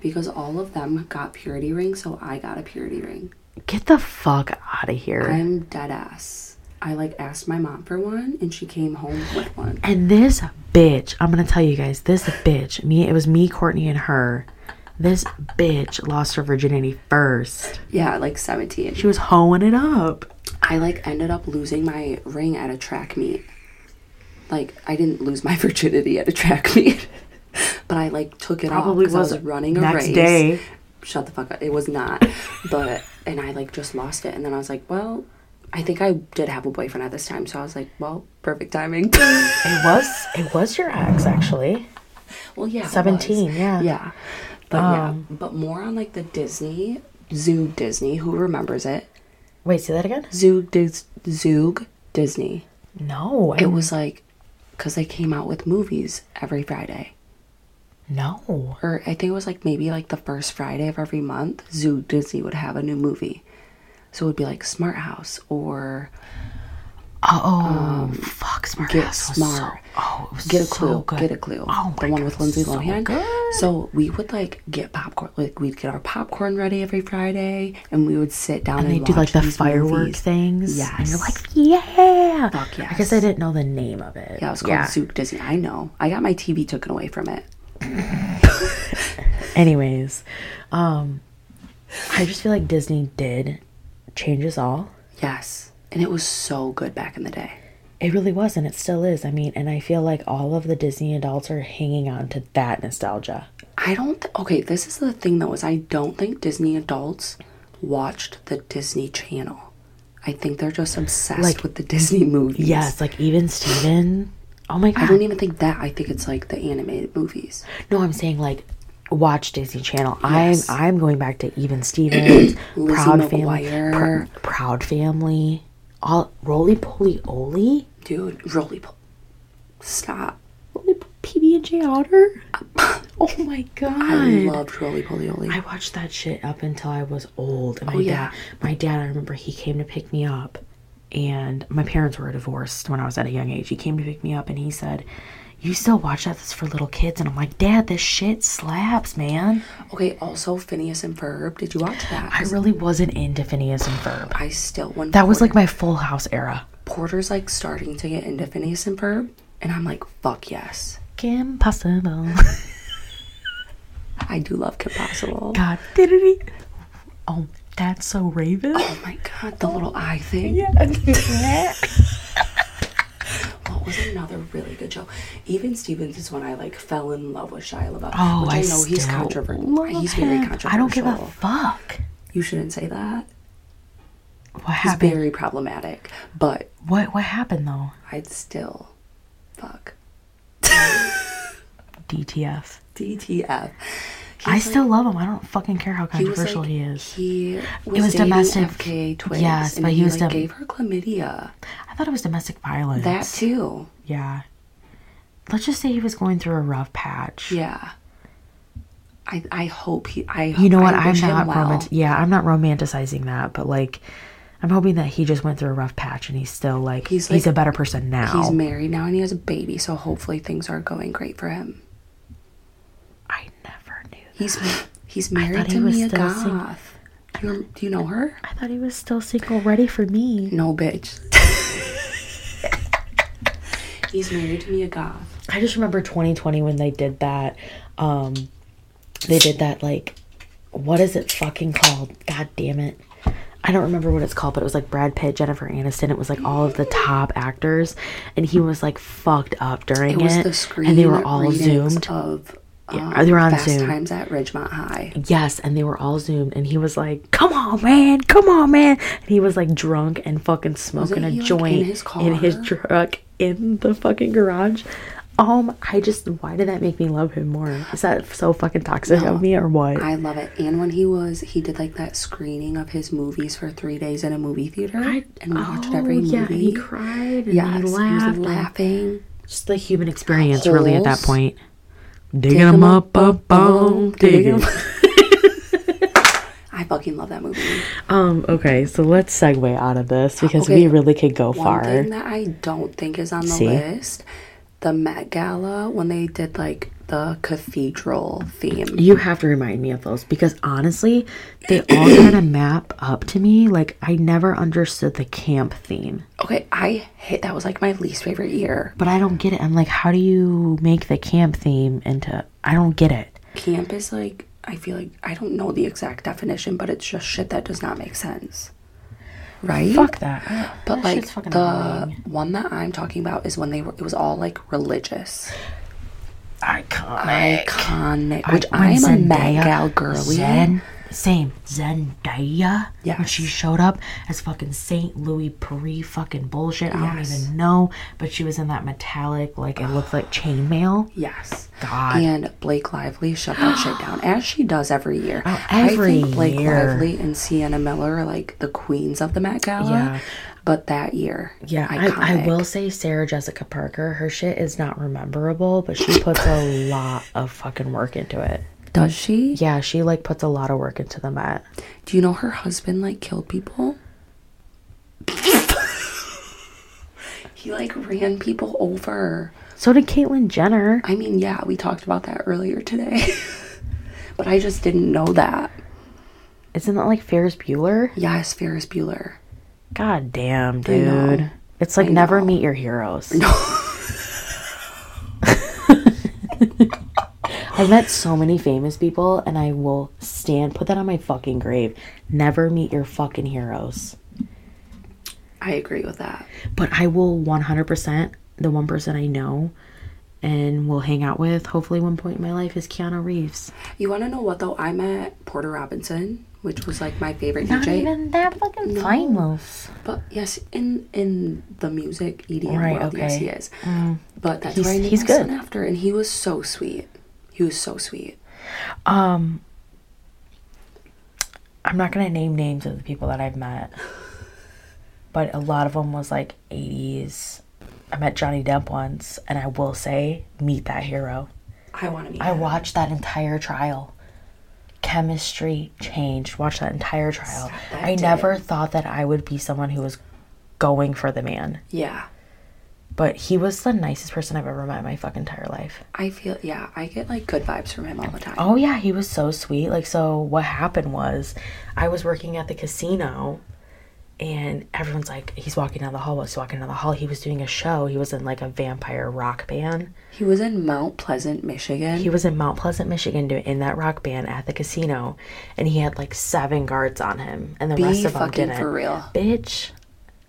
Because all of them got purity rings, so I got a purity ring. Get the fuck out of here. I'm dead ass. I like asked my mom for one, and she came home with one. And this bitch, I'm gonna tell you guys, this bitch, me, it was me, Courtney, and her. This bitch lost her virginity first. Yeah, like 17. She was hoeing it up. I like ended up losing my ring at a track meet. Like I didn't lose my virginity at a track meet, but I like took it Probably off because I was was running a next race. day. Shut the fuck up! It was not, but and I like just lost it, and then I was like, well, I think I did have a boyfriend at this time, so I was like, well, perfect timing. It was it was your ex actually. well, yeah, 17, yeah. yeah, but Um, yeah, but more on like the Disney Zoog Disney. Who remembers it? Wait, say that again? Zoog Dis- Zoog Disney. No, It was like because they came out with movies every Friday. no. Or I think it was like maybe like the first Friday of every month, Zoog Disney would have a new movie. So it would be like Smart House or Oh, fuck, smart. Get was Smart. So, oh, it was Get a so Clue. good. Get a Clue. Oh the one God, with Lindsay so Lohan. good. So we would like get popcorn. Like we'd get our popcorn ready every Friday, and we would sit down and, And they do like the these firework movies. things. Yes. And you're like, yeah. Fuck I guess. I didn't know the name of it. Yeah, it was called Zoog Disney. I know. I got my TV taken away from it. Anyways, um, I just feel like Disney did change us all. Yes, and it was so good back in the day. It really was, and it still is. I mean, and I feel like all of the Disney adults are hanging on to that nostalgia. I don't. Th- okay, this is the thing though. Is I don't think Disney adults watched the Disney Channel. I think they're just obsessed Like- with the Disney movies. Yes, like even Steven, Oh my god. I don't even think that. I think it's like the animated movies. No, I'm saying like watch Disney Channel. Yes. I'm I'm going back to Even Stevens, Proud Family, Pr- Proud Family, all Rolie Polie Olie, Dude, Roly Poly. Stop. Roly PB and J Otter. Oh my god! I loved Rolie Polie Olie. I watched that shit up until I was old. And my Oh, yeah. dad, my dad, I remember he came to pick me up, and my parents were divorced when I was at a young age. He came to pick me up, and he said, "You still watch that? That's for little kids." And I'm like, "Dad, this shit slaps, man." Okay, also Phineas and Ferb. Did you watch that? I really wasn't into Phineas and Ferb. I still when That was like my Full House era. Porter's like starting to get into Phineas and Ferb, and I'm like, fuck yes. Kim Possible. I do love Kim Possible. God, did it? Oh, that's so Raven. Oh my god, the little eye thing. Yeah. Was another really good show? Even Stevens is when I like fell in love with Shia LaBeouf. Oh, which I, I, know he's controversial. He's very controversial. I don't give a fuck. You shouldn't say that. What He's happened? very problematic, but What what happened though? I'd still fuck. DTF. DTF. I He's still love him. I don't fucking care how like- he was controversial like- he is. He was, was domestic- FKA Twigs. yes, but he was like, dom- gave her chlamydia. I thought it was domestic violence. That too. Yeah. Let's just say he was going through a rough patch. Yeah. I I hope he. I You know what? I I'm not well. romantic. Yeah, I'm not romanticizing that, but like, I'm hoping that he just went through a rough patch and he's still like He's, he's, a better person now. He's married now and he has a baby, so hopefully things are going great for him. I never knew. That. He's he's married to Mia sing- Goth. Do you, do you know her? I thought he was still single, ready for me. No, bitch. he's married to Mia Goth. I just remember 2020 when they did that. Um, they did that like, what is it fucking called? God damn it! I don't remember what it's called, but it was like Brad Pitt, Jennifer Aniston. It was like all of the top actors, and he was like fucked up during It it, the screen and they were all zoomed. of um, they were on Fast Zoom. Times at Ridgemont High. Yes, and they were all zoomed, and he was like, "Come on, man, come on, man!" And he was like drunk and fucking smoking a he, like, in joint his in his truck in the fucking garage. Um, I just why did that make me love him more? Is that so fucking toxic No, of me or what? I love it. And when he was, he did like that screening of his movies for three days in a movie theater, and we watched every Oh, movie. yeah, and he cried and yes, he he was laughing. Just the human experience, really, at that Holes. Digging them up, up, up, digging. I fucking love that movie. Um. Okay, so let's segue out of this because Okay, we really could go One far. thing that I don't think is on the See? list, the Met Gala when they did like the cathedral theme. You have to remind me of those because honestly, they all kind of map up to me. Like I never understood the camp theme, Okay, I hate that was like my least favorite year. but I don't get it. I'm like, how do you make the camp theme into? I don't get it. Camp is like I feel like I don't know the exact definition, but it's just shit that does not make sense. Right? Fuck that. But That like the annoying. one that I'm talking about is when they were it was all like religious. Iconic. Iconic. Which I am a Zendaya- Gal girly. Zen, same Zendaya. When she showed up as fucking Saint Louis Pre fucking bullshit. I don't Yes. even know, but she was in that metallic, like it looked like chainmail. Yes. God. And Blake Lively shut that shit down, as she does every year. Oh, every I think Blake year. Lively and Sienna Miller are like the queens of the Met Gala. Yeah. But that year, Yeah, I, I will say Sarah Jessica Parker, her shit is not rememberable, but she puts a lot of fucking work into it. Does she? Yeah, she like puts a lot of work into the Met. Do you know her husband like killed people? he like ran people over. So did Caitlyn Jenner. I mean, yeah, we talked about that earlier today. but I just didn't know that. Isn't that like Ferris Bueller? Yes, Ferris Bueller. God damn, dude. It's like I never know. meet your heroes. I've met so many famous people and I will stand put that on my fucking grave. Never meet your fucking heroes. I agree with that. But I will 100% the one person I know and will hang out with hopefully one point in my life is Keanu Reeves. You want to know what though? I met Porter Robinson which was like my favorite Not DJ. even that fucking No. famous. But yes, in in the music EDM Right, world, yes, he is. But that's He's- where I he's good. after, and he was so sweet. He was so sweet. Um, I'm not gonna name names of the people that I've met, but a lot of them was like 80s. I met Johnny Depp once, and I will say, meet that hero. I want to meet. I him. watched that entire trial. Chemistry changed. Watch that entire trial. That I day. never thought that I would be someone who was going for the man, Yeah, but he was the nicest person I've ever met in my fucking entire life. I feel. Yeah, I get like good vibes from him all the time. Oh yeah, he was so sweet. Like so what happened was I was working at the casino and everyone's like he's walking down the hall, he's walking down the hall. He was doing a show. He was in like a vampire rock band. He was in Mount Pleasant, Michigan. He was in Mount Pleasant, Michigan doing in that rock band at the casino and he had like seven guards on him and the Be rest of them didn't. for real. Bitch.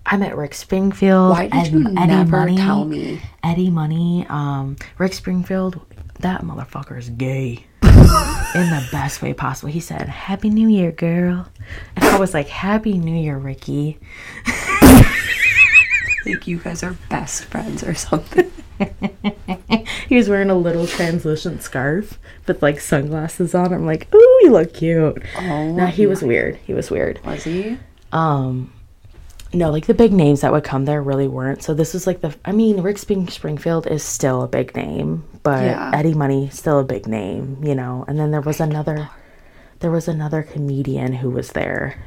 I met Rick Springfield. Why did you never tell me? Eddie Money, um, Rick Springfield, that motherfucker is gay. In the best way possible. He said, Happy New Year, girl. And I was like, Happy New Year, Ricky. Like you guys are best friends or something. he was wearing a little translucent scarf with like sunglasses on. I'm like, ooh, you look cute. Oh, No, he was weird. He was weird. was he? Um, no, like the big names that would come there really weren't. So this was like the. I mean, Rick Spring Springfield is still a big name, but Yeah. Eddie Money still a big name, you know. And then there was another. There was another comedian who was there.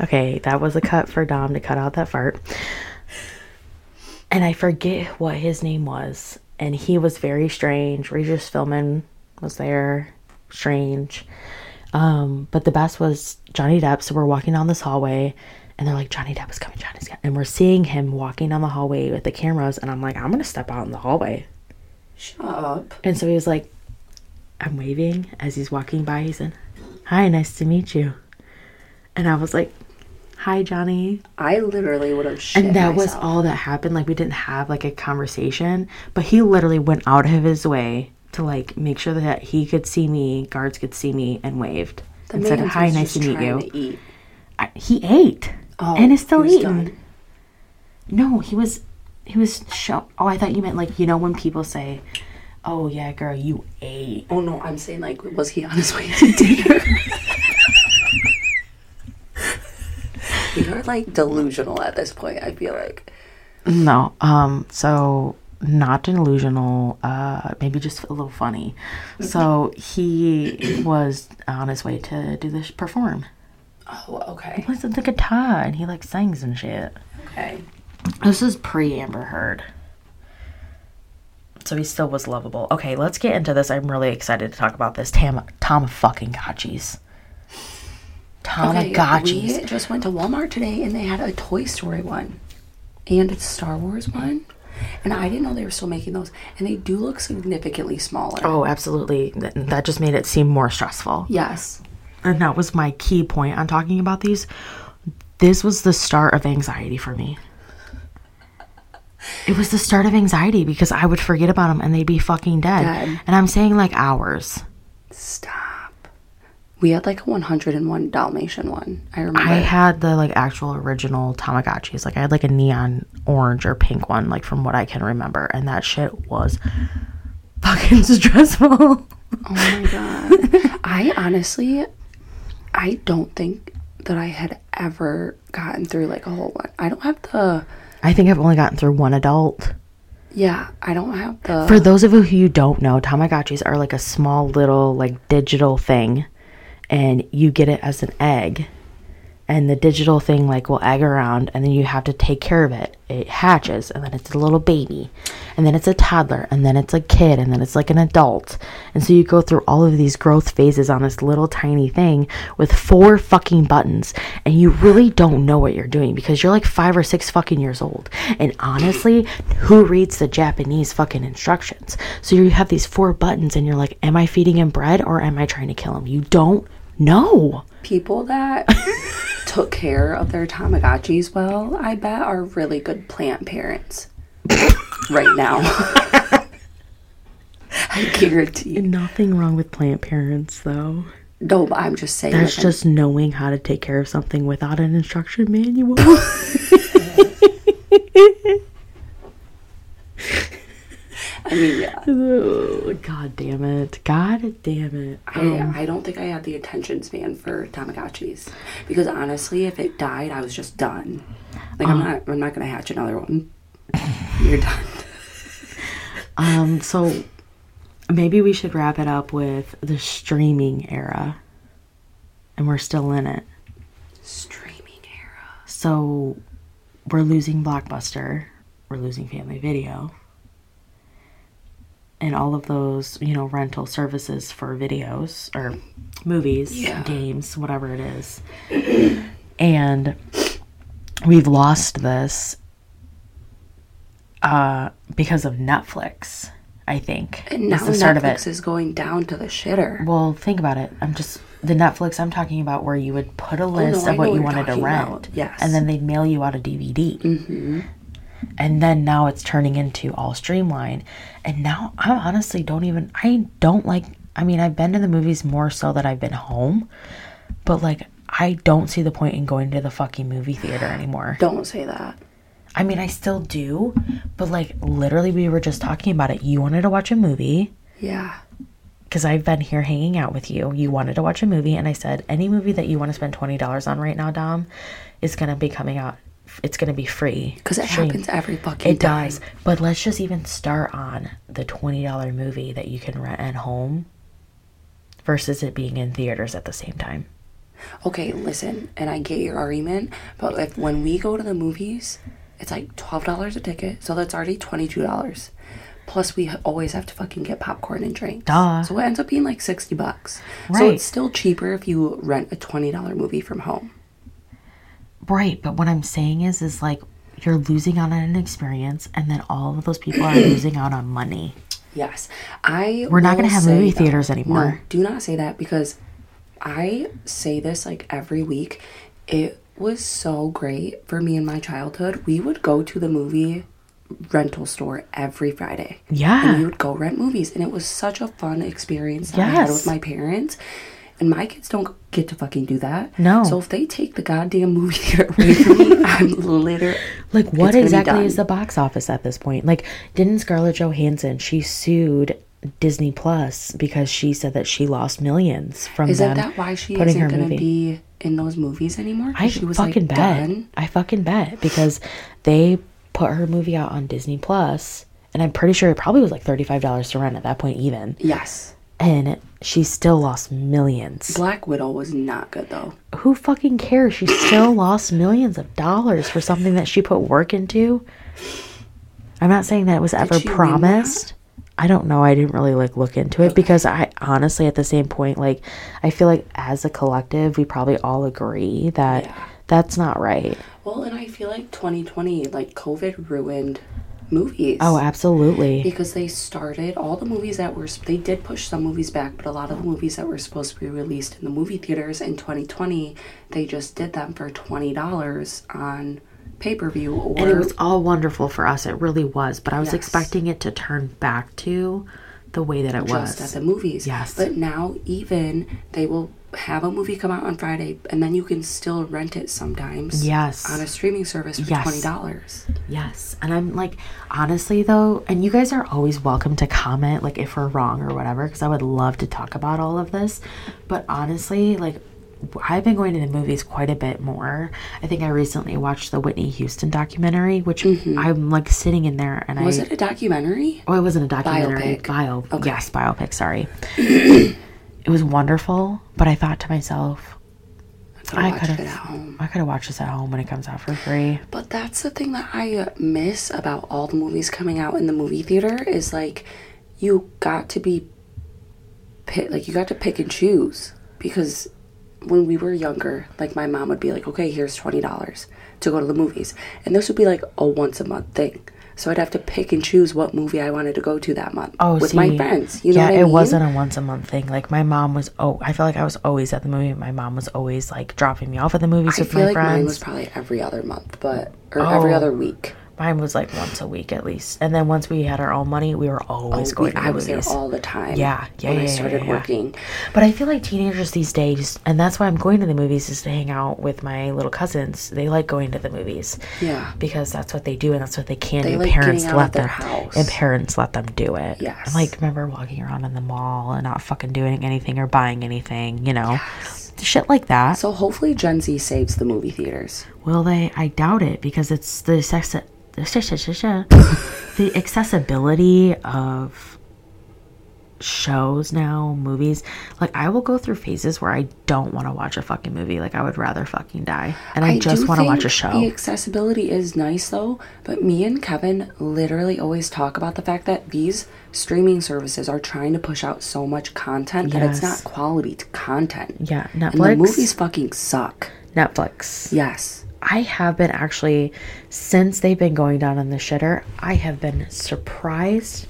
okay, that was a cut for Dom to cut out that fart. And I forget what his name was. And he was very strange. Regis Philbin was there. Strange. Um, but the best was Johnny Depp. So we're walking down this hallway, and they're like, Johnny Depp is coming, Johnny's coming. And we're seeing him walking down the hallway with the cameras, and I'm like, I'm gonna step out in the hallway. Shut up. And so he was like, I'm waving as he's walking by. He said, Hi, nice to meet you. And I was like, Hi, Johnny. I literally would have shit And that was all that happened. Like, we didn't have like a conversation, but he literally went out of his way to like make sure that he could see me, guards could see me, and waved The and said, Hi, nice to meet you. to. I, he ate Oh, and is still eating. done. No, he was he was show. Oh, I thought you meant like you know when people say, "Oh yeah, girl, you ate." Oh no, I'm saying like, was he on his way to dinner? You're like delusional at this point. I feel like. No, um, so not delusional. Uh, maybe just a little funny. So he was on his way to do this perform. Oh, okay. He plays the guitar and he like sings and shit. Okay. This is pre Amber Heard. So he still was lovable. Okay, let's get into this. I'm really excited to talk about this. Tam Tom fucking Gotchis. Okay, Tamagotchis. we just went to Walmart today and they had a Toy Story one and a Star Wars one. And I didn't know they were still making those. And they do look significantly smaller. Oh, absolutely. That, that just made it seem more stressful. Yes. And that was my key point on talking about these. This was the start of anxiety for me. It was the start of anxiety because I would forget about them and they'd be fucking dead. Dead. And I'm saying like hours. Stop. We had like a 101 Dalmatian one. I remember. I had the like actual original Tamagotchis. Like I had like a neon orange or pink one, like from what I can remember, and that shit was fucking stressful. Oh my god. I honestly, I don't think that I had ever gotten through like a whole one. I don't have the. I think I've only gotten through one adult. Yeah, I don't have the. For those of you who don't know, Tamagotchis are like a small little like digital thing, and you get it as an egg, and the digital thing like will egg around, and then you have to take care of it. It hatches, and then it's a little baby, and then it's a toddler, and then it's a kid, and then it's like an adult, and so you go through all of these growth phases on this little tiny thing with four fucking buttons, and you really don't know what you're doing because you're like five or six fucking years old, and honestly, who reads the Japanese fucking instructions? So you have these four buttons, and you're like, am I feeding him bread or am I trying to kill him? You don't know. people that took care of their Tamagotchis well, I bet are really good plant parents right now. I guarantee. You. Nothing wrong with plant parents, though. No, but I'm just saying. That's like, I'm- just knowing how to take care of something without an instruction manual. I mean, yeah. Oh, God damn it. God damn it. Um, I, I don't think I had the attention span for Tamagotchis because honestly, if it died, I was just done. Like I'm not, I'm not gonna hatch another one. You're done. Um, so maybe we should wrap it up with the streaming era. And we're still in it. Streaming era. So we're losing Blockbuster, we're losing Family Video, and all of those, you know, rental services for videos or movies, Yeah. games, whatever it is. and we've lost this uh, because of Netflix, I think. And now the start of Netflix it. is going down to the shitter. Well, think about it. I'm just the Netflix I'm talking about where you would put a Oh, no, list of what what you you're wanted to rent. about. Yes. And then they'd mail you out a DVD. Mm-hmm. And then now it's turning into all streamlined. And now I honestly don't even I don't like I mean, I've been to the movies more so that I've been home. But like I don't see the point in going to the fucking movie theater anymore. Don't say that. I mean, I still do, but like literally we were just talking about it. You wanted to watch a movie Yeah. because I've been here hanging out with you. You wanted to watch a movie, and I said, any movie that you want to spend twenty dollars on right now, Dom, is gonna be coming out. It's gonna be free Because it Stream. happens every fucking It time. does, but let's just even start on the twenty dollar movie that you can rent at home, versus it being in theaters at the same time. Okay, listen, and I get your argument, but if when we go to the movies, it's like twelve dollars a ticket, so that's already twenty two dollars. Plus, we always have to fucking get popcorn and drinks. Duh. So it ends up being like sixty bucks. Right. So it's still cheaper if you rent a twenty dollar movie from home. Right, but what I'm saying is, is like you're losing out on an experience, and then all of those people are losing out on money. Yes, I. We're not gonna have movie that- theaters anymore. No, do not say that because I say this like every week. It was so great for me in my childhood. We would go to the movie rental store every Friday. Yeah. And we would go rent movies, and it was such a fun experience that I had Yes. with my parents. And my kids don't get to fucking do that. No. So if they take the goddamn movie theater away from me, I'm literally Like, what it's gonna be exactly is the box office at this point? Like, didn't Scarlett Johansson she sued Disney Plus because she said that she lost millions from Isn't them that why she putting isn't her gonna movie? be in those movies anymore? I she was fucking like bet. done. I fucking bet because they put her movie out on Disney Plus, and I'm pretty sure it probably was like thirty five dollars to rent at that point, even. Yes. And she still lost millions. Black Widow was not good though. Who fucking cares? She still lost millions of dollars for something that she put work into. I'm not saying that it was ever promised. I don't know. I didn't really like look into it because I honestly at the same point like I feel like as a collective we probably all agree that Yeah. that's not right. Well, and I feel like 2020, like COVID ruined movies. Oh, absolutely. because they started all the movies that were they did push some movies back, but a lot of the movies that were supposed to be released in the movie theaters in 2020, they just did them for twenty dollars on pay per view or And it was all wonderful for us. It really was, but I was Yes. expecting it to turn back to the way that it just was. at the movies. Yes. But now even they will have a movie come out on Friday and then you can still rent it sometimes. Yes. On a streaming service for Yes. twenty dollars. Yes. And I'm like, honestly, though, and you guys are always welcome to comment, like, if we're wrong or whatever, because I would love to talk about all of this. But honestly, like, I've been going to the movies quite a bit more. I think I recently watched the Whitney Houston documentary, which I'm like sitting in there and Mm-hmm. Was it a documentary? Oh, it wasn't a documentary. Biopic. Bio. Okay. Yes, biopic. Sorry. it was wonderful, but I thought to myself, I could have. home. I could have watched this at home when it comes out for free. But that's the thing that I uh, miss about all the movies coming out in the movie theater is like you got to be pick, like you got to pick and choose because when we were younger, like my mom would be like, "Okay, here's twenty dollars to go to the movies," and this would be like a once a month thing. So I'd have to pick and choose what movie I wanted to go to that month Oh, with see, my friends. You know yeah, it mean? wasn't a once a month thing. Like my mom was. Oh, I feel like I was always at the movie. My mom was always like dropping me off at the movies I with feel my like mine friends. was probably every other month, but or oh. every Oh. other week. Mine was like once a week at least. And then once we had our own money, we were oh, always Oh, going we- to the I was there all the time. Yeah, yeah, When yeah, I started yeah, yeah. working. But I feel like teenagers these days, and that's why I'm going to the movies, is to hang out with my little cousins. They like going to the movies Yeah. because that's what they do and that's what they can They do. like parents let them, house. and parents let them do it. Yes. And like remember walking around in the mall and not fucking doing anything or buying anything, you know, shit like that. So hopefully Gen Z saves the movie theaters. Will they? I doubt it because it's the sex. the accessibility of shows now, movies. Like I will go through phases where I don't want to watch a fucking movie. Like I would rather fucking die, and I, just want to watch a show. The accessibility is nice though, but me and Kevin literally always talk about the fact that these streaming services are trying to push out so much content that it's not quality content. yeah, And the Netflix. movies fucking suck. Netflix. Yes. I have been actually since they've been going down on the shitter. I have been surprised,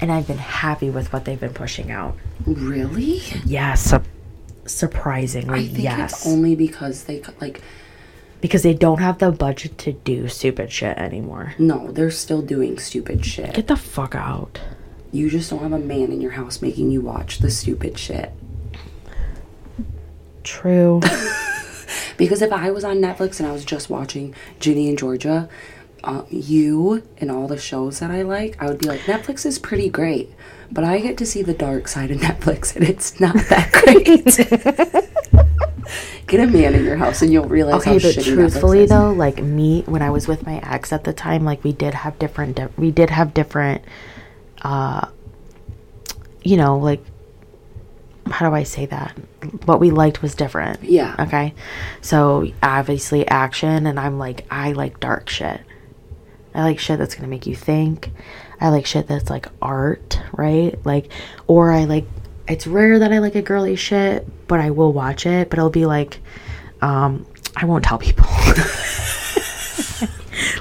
and I've been happy with what they've been pushing out. Really? Yes, su- surprisingly, I think yes. it's only because they like because they don't have the budget to do stupid shit anymore. no, they're still doing stupid shit. Get the fuck out. You just don't have a man in your house making you watch the stupid shit. True. Because if I was on Netflix and I was just watching Ginny and Georgia, um, you and all the shows that I like, I would be like, Netflix is pretty great. But I get to see the dark side of Netflix and it's not that great. get a man in your house and you'll realize okay, how but truthfully though, like me when I was with my ex at the time, like we did have different di- we did have different uh you know, like how do I say that? What we liked was different. Yeah. Okay. So obviously action and I'm like I like dark shit. I like shit that's gonna make you think. I like shit that's like art, right? Like or I like it's rare that I like a girly shit, but I will watch it, but it'll be like um I won't tell people.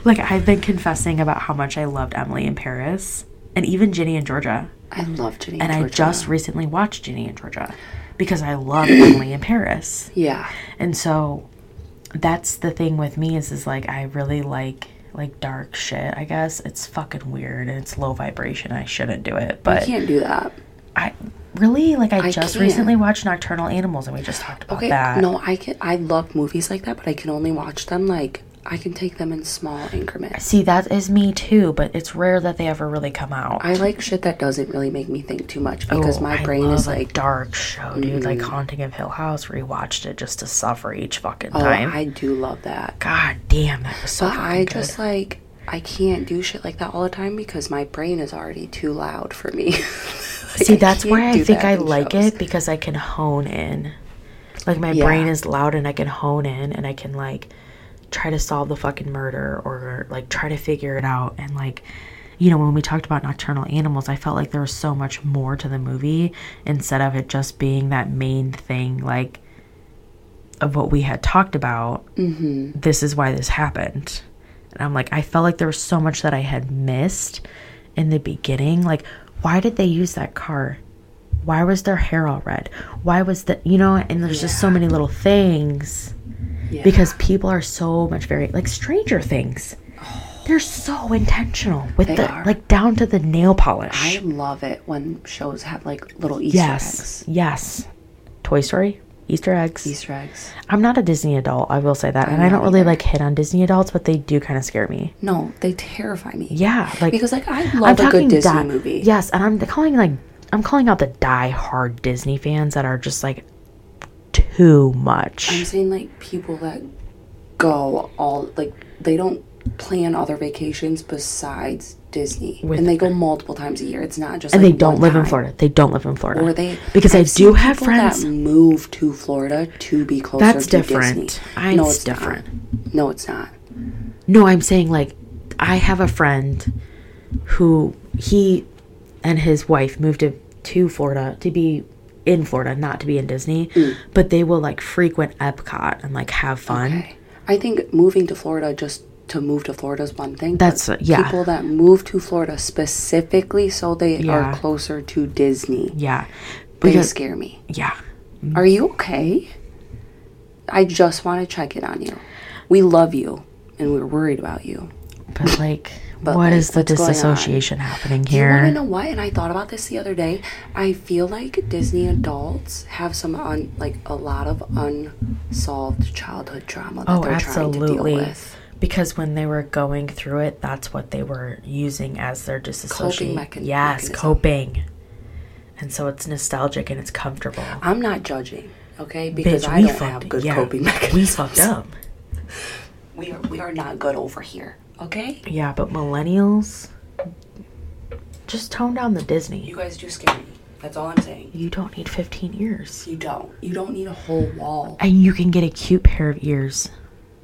like I've been confessing about how much I loved Emily in Paris and even Ginny in Georgia. I love Ginny And and I just recently watched Ginny in Georgia because I love Emily in Paris. Yeah. And so that's the thing with me is is like I really like like dark shit, I guess. It's fucking weird and it's low vibration. I shouldn't do it. I But can't do that. I really like I, I just can't. recently watched Nocturnal Animals and we just talked about Okay. that. No, I can I love movies like that, but I can only watch them like I can take them in small increments. See, that is me too, but it's rare that they ever really come out. I like shit that doesn't really make me think too much because Oh, my I brain is a like, dark show, dude. Like mm-hmm. Haunting of Hill House, rewatched it just to suffer each fucking oh, time. I do love that. God damn, that was so But I good. just like I can't do shit like that all the time because my brain is already too loud for me. Like, See, that's why can't I think I like shows. it because I can hone in. Like my Yeah. brain is loud and I can hone in and I can like try to solve the fucking murder or like try to figure it out and like you know when we talked about nocturnal animals I felt like there was so much more to the movie instead of it just being that main thing like of what we had talked about. Mm-hmm. This is why this happened. And I'm like, I felt like there was so much that I had missed in the beginning. Like, why did they use that car? Why was their hair all red? Why was the, you know, and there's just so many little things Yeah. because people are so much very, like Stranger Things. They're so intentional with They the, are. like, down to the nail polish. I love it when shows have like little Easter yes. eggs. Yes. Toy Story, Easter eggs. Easter eggs. I'm not a Disney adult, I will say that. I'm and I don't really either. like hit on Disney adults, but they do kind of scare me. No, they terrify me. Yeah, like Because like I love a good Disney die- movie. Yes, and I'm calling like I'm calling out the die-hard Disney fans that are just like too much. I'm saying like people that go all like they don't plan other vacations besides Disney, With- and they go multiple times a year. It's not just and like they don't live in. Florida. They don't live in Florida. Or they because I've I do have friends. that move to Florida to be closer That's to different. Disney. I- no, it's it's different. Not. No, it's not. No, I'm saying like I have a friend who he and his wife moved to, to Florida to be in Florida, not to be in Disney, Mm. but they will like frequent Epcot and like have fun. Okay. I think moving to Florida just to move to Florida is one thing. That's- yeah. People that move to Florida specifically so they Yeah. are closer to Disney. Yeah. They Because scare me. yeah. Are you okay? I just want to check in on you. We love you and we're worried about you. But like, But, what like, is the what's going on? disassociation happening Do you want to know what? And I thought about this the other day. I feel like Disney adults have some un, like a lot of unsolved childhood trauma that Oh, they're trying to deal absolutely. with. Because when they were going through it, that's what they were using as their disassociation. mechan- yes, mechanism. coping. And so it's nostalgic and it's comfortable. I'm not judging, okay? Because Bitch, I we don't fucked. have good yeah, coping we fucked up. We are we are not good over here, okay? Yeah, but millennials, just tone down the Disney. You guys do scare me. That's all I'm saying. You don't need 15 ears. You don't. You don't need a whole wall. And you can get a cute pair of ears.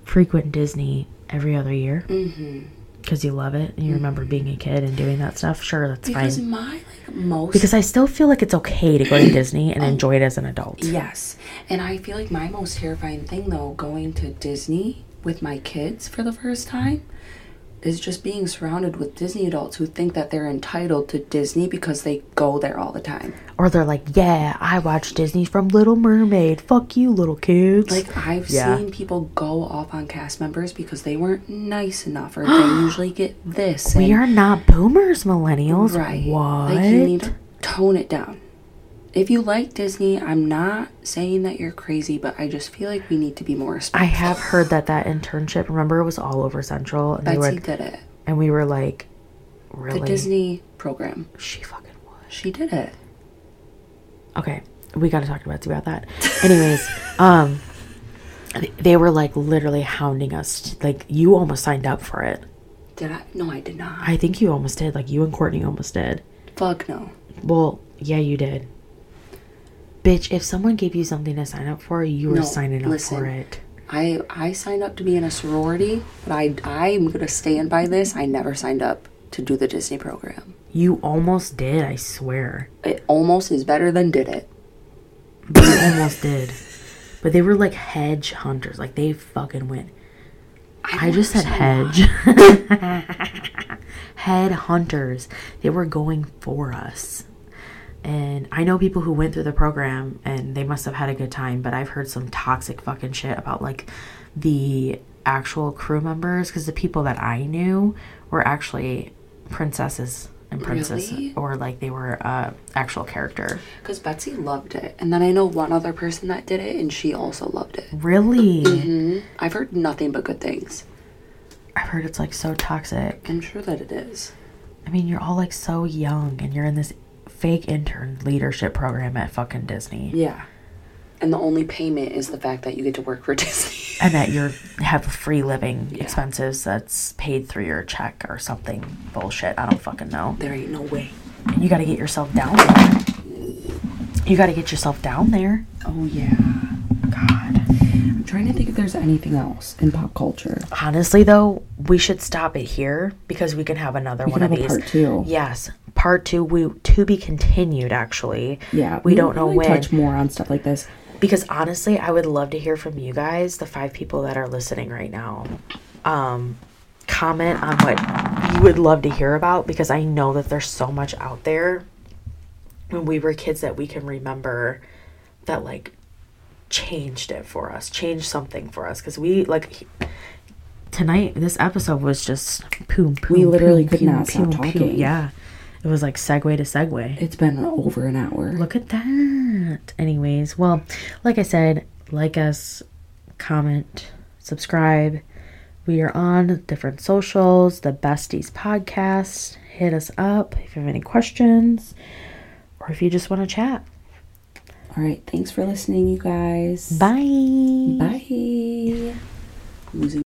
Frequent Disney every other year. Mm-hmm. Because you love it and you remember being a kid and doing that stuff. Sure, that's Because fine. my like most Because I still feel like it's okay to go to Disney and enjoy it as an adult. Yes. And I feel like my most terrifying thing though, going to Disney with my kids for the first time, is just being surrounded with Disney adults who think that they're entitled to Disney because they go there all the time. Or they're like, yeah, I watch Disney from Little Mermaid. Fuck you, little kids. Like I've Yeah. seen people go off on cast members because they weren't nice enough or they usually get this. we and- are not boomers, millennials. right. What? Like you need to tone it down. If you like Disney, I'm not saying that you're crazy, but I just feel like we need to be more respectful. I have heard that that internship, remember, it was all over Central. And, they Betsy were, did it. and we were like, really? The Disney program. She fucking was. She did it. Okay, we got to talk to Betsy about that. Anyways, um, they were like literally hounding us. Like you almost signed up for it. Did I? No, I did not. I think you almost did. Like you and Courtney almost did. Fuck no. Well, yeah, you did. Bitch, if someone gave you something to sign up for, you were No, signing up listen. for it. I I signed up to be in a sorority, but I I'm gonna stand by this. I never signed up to do the Disney program. You almost did, I swear. It almost is better than did it. But you almost did. But they were like hedge hunters. Like they fucking went. I don't just said hedge. Head hunters. They were going for us. And I know people who went through the program and they must have had a good time, but I've heard some toxic fucking shit about like the actual crew members because the people that I knew were actually princesses and princesses Really? or like they were uh actual character. Because Betsy loved it, and then I know one other person that did it, and she also loved it. Really? hmm I've heard nothing but good things. I've heard it's like so toxic. I'm sure that it is. I mean, you're all like so young and you're in this fake intern leadership program at fucking Disney. Yeah. And the only payment is the fact that you get to work for Disney. And that you're have free living Yeah. expenses that's paid through your check or something bullshit. I don't fucking know. there ain't no way. You got to get yourself down there. You got to get yourself down there. Oh yeah. God. I'm trying to think if there's anything else in pop culture. Honestly, though, we should stop it here because we can have another We one can of have a these. part two. Yes, part two. We to be continued. Actually, Yeah, we don't know really when. Touch more on stuff like this. because honestly i would love to hear from you guys the five people that are listening right now um comment on what you would love to hear about because i know that there's so much out there when we were kids that we can remember that like changed it for us changed something for us because we like tonight this episode was just poom poom We literally poom, could poom, not stop poom, poom. talking. yeah it was like segue to segue It's been over an hour. Look at that. Anyways, well, like I said, like us, comment, subscribe. We are on different socials, the Besties Podcast. Hit us up if you have any questions or if you just want to chat. All right. Thanks for listening, you guys. Bye. Bye. Losing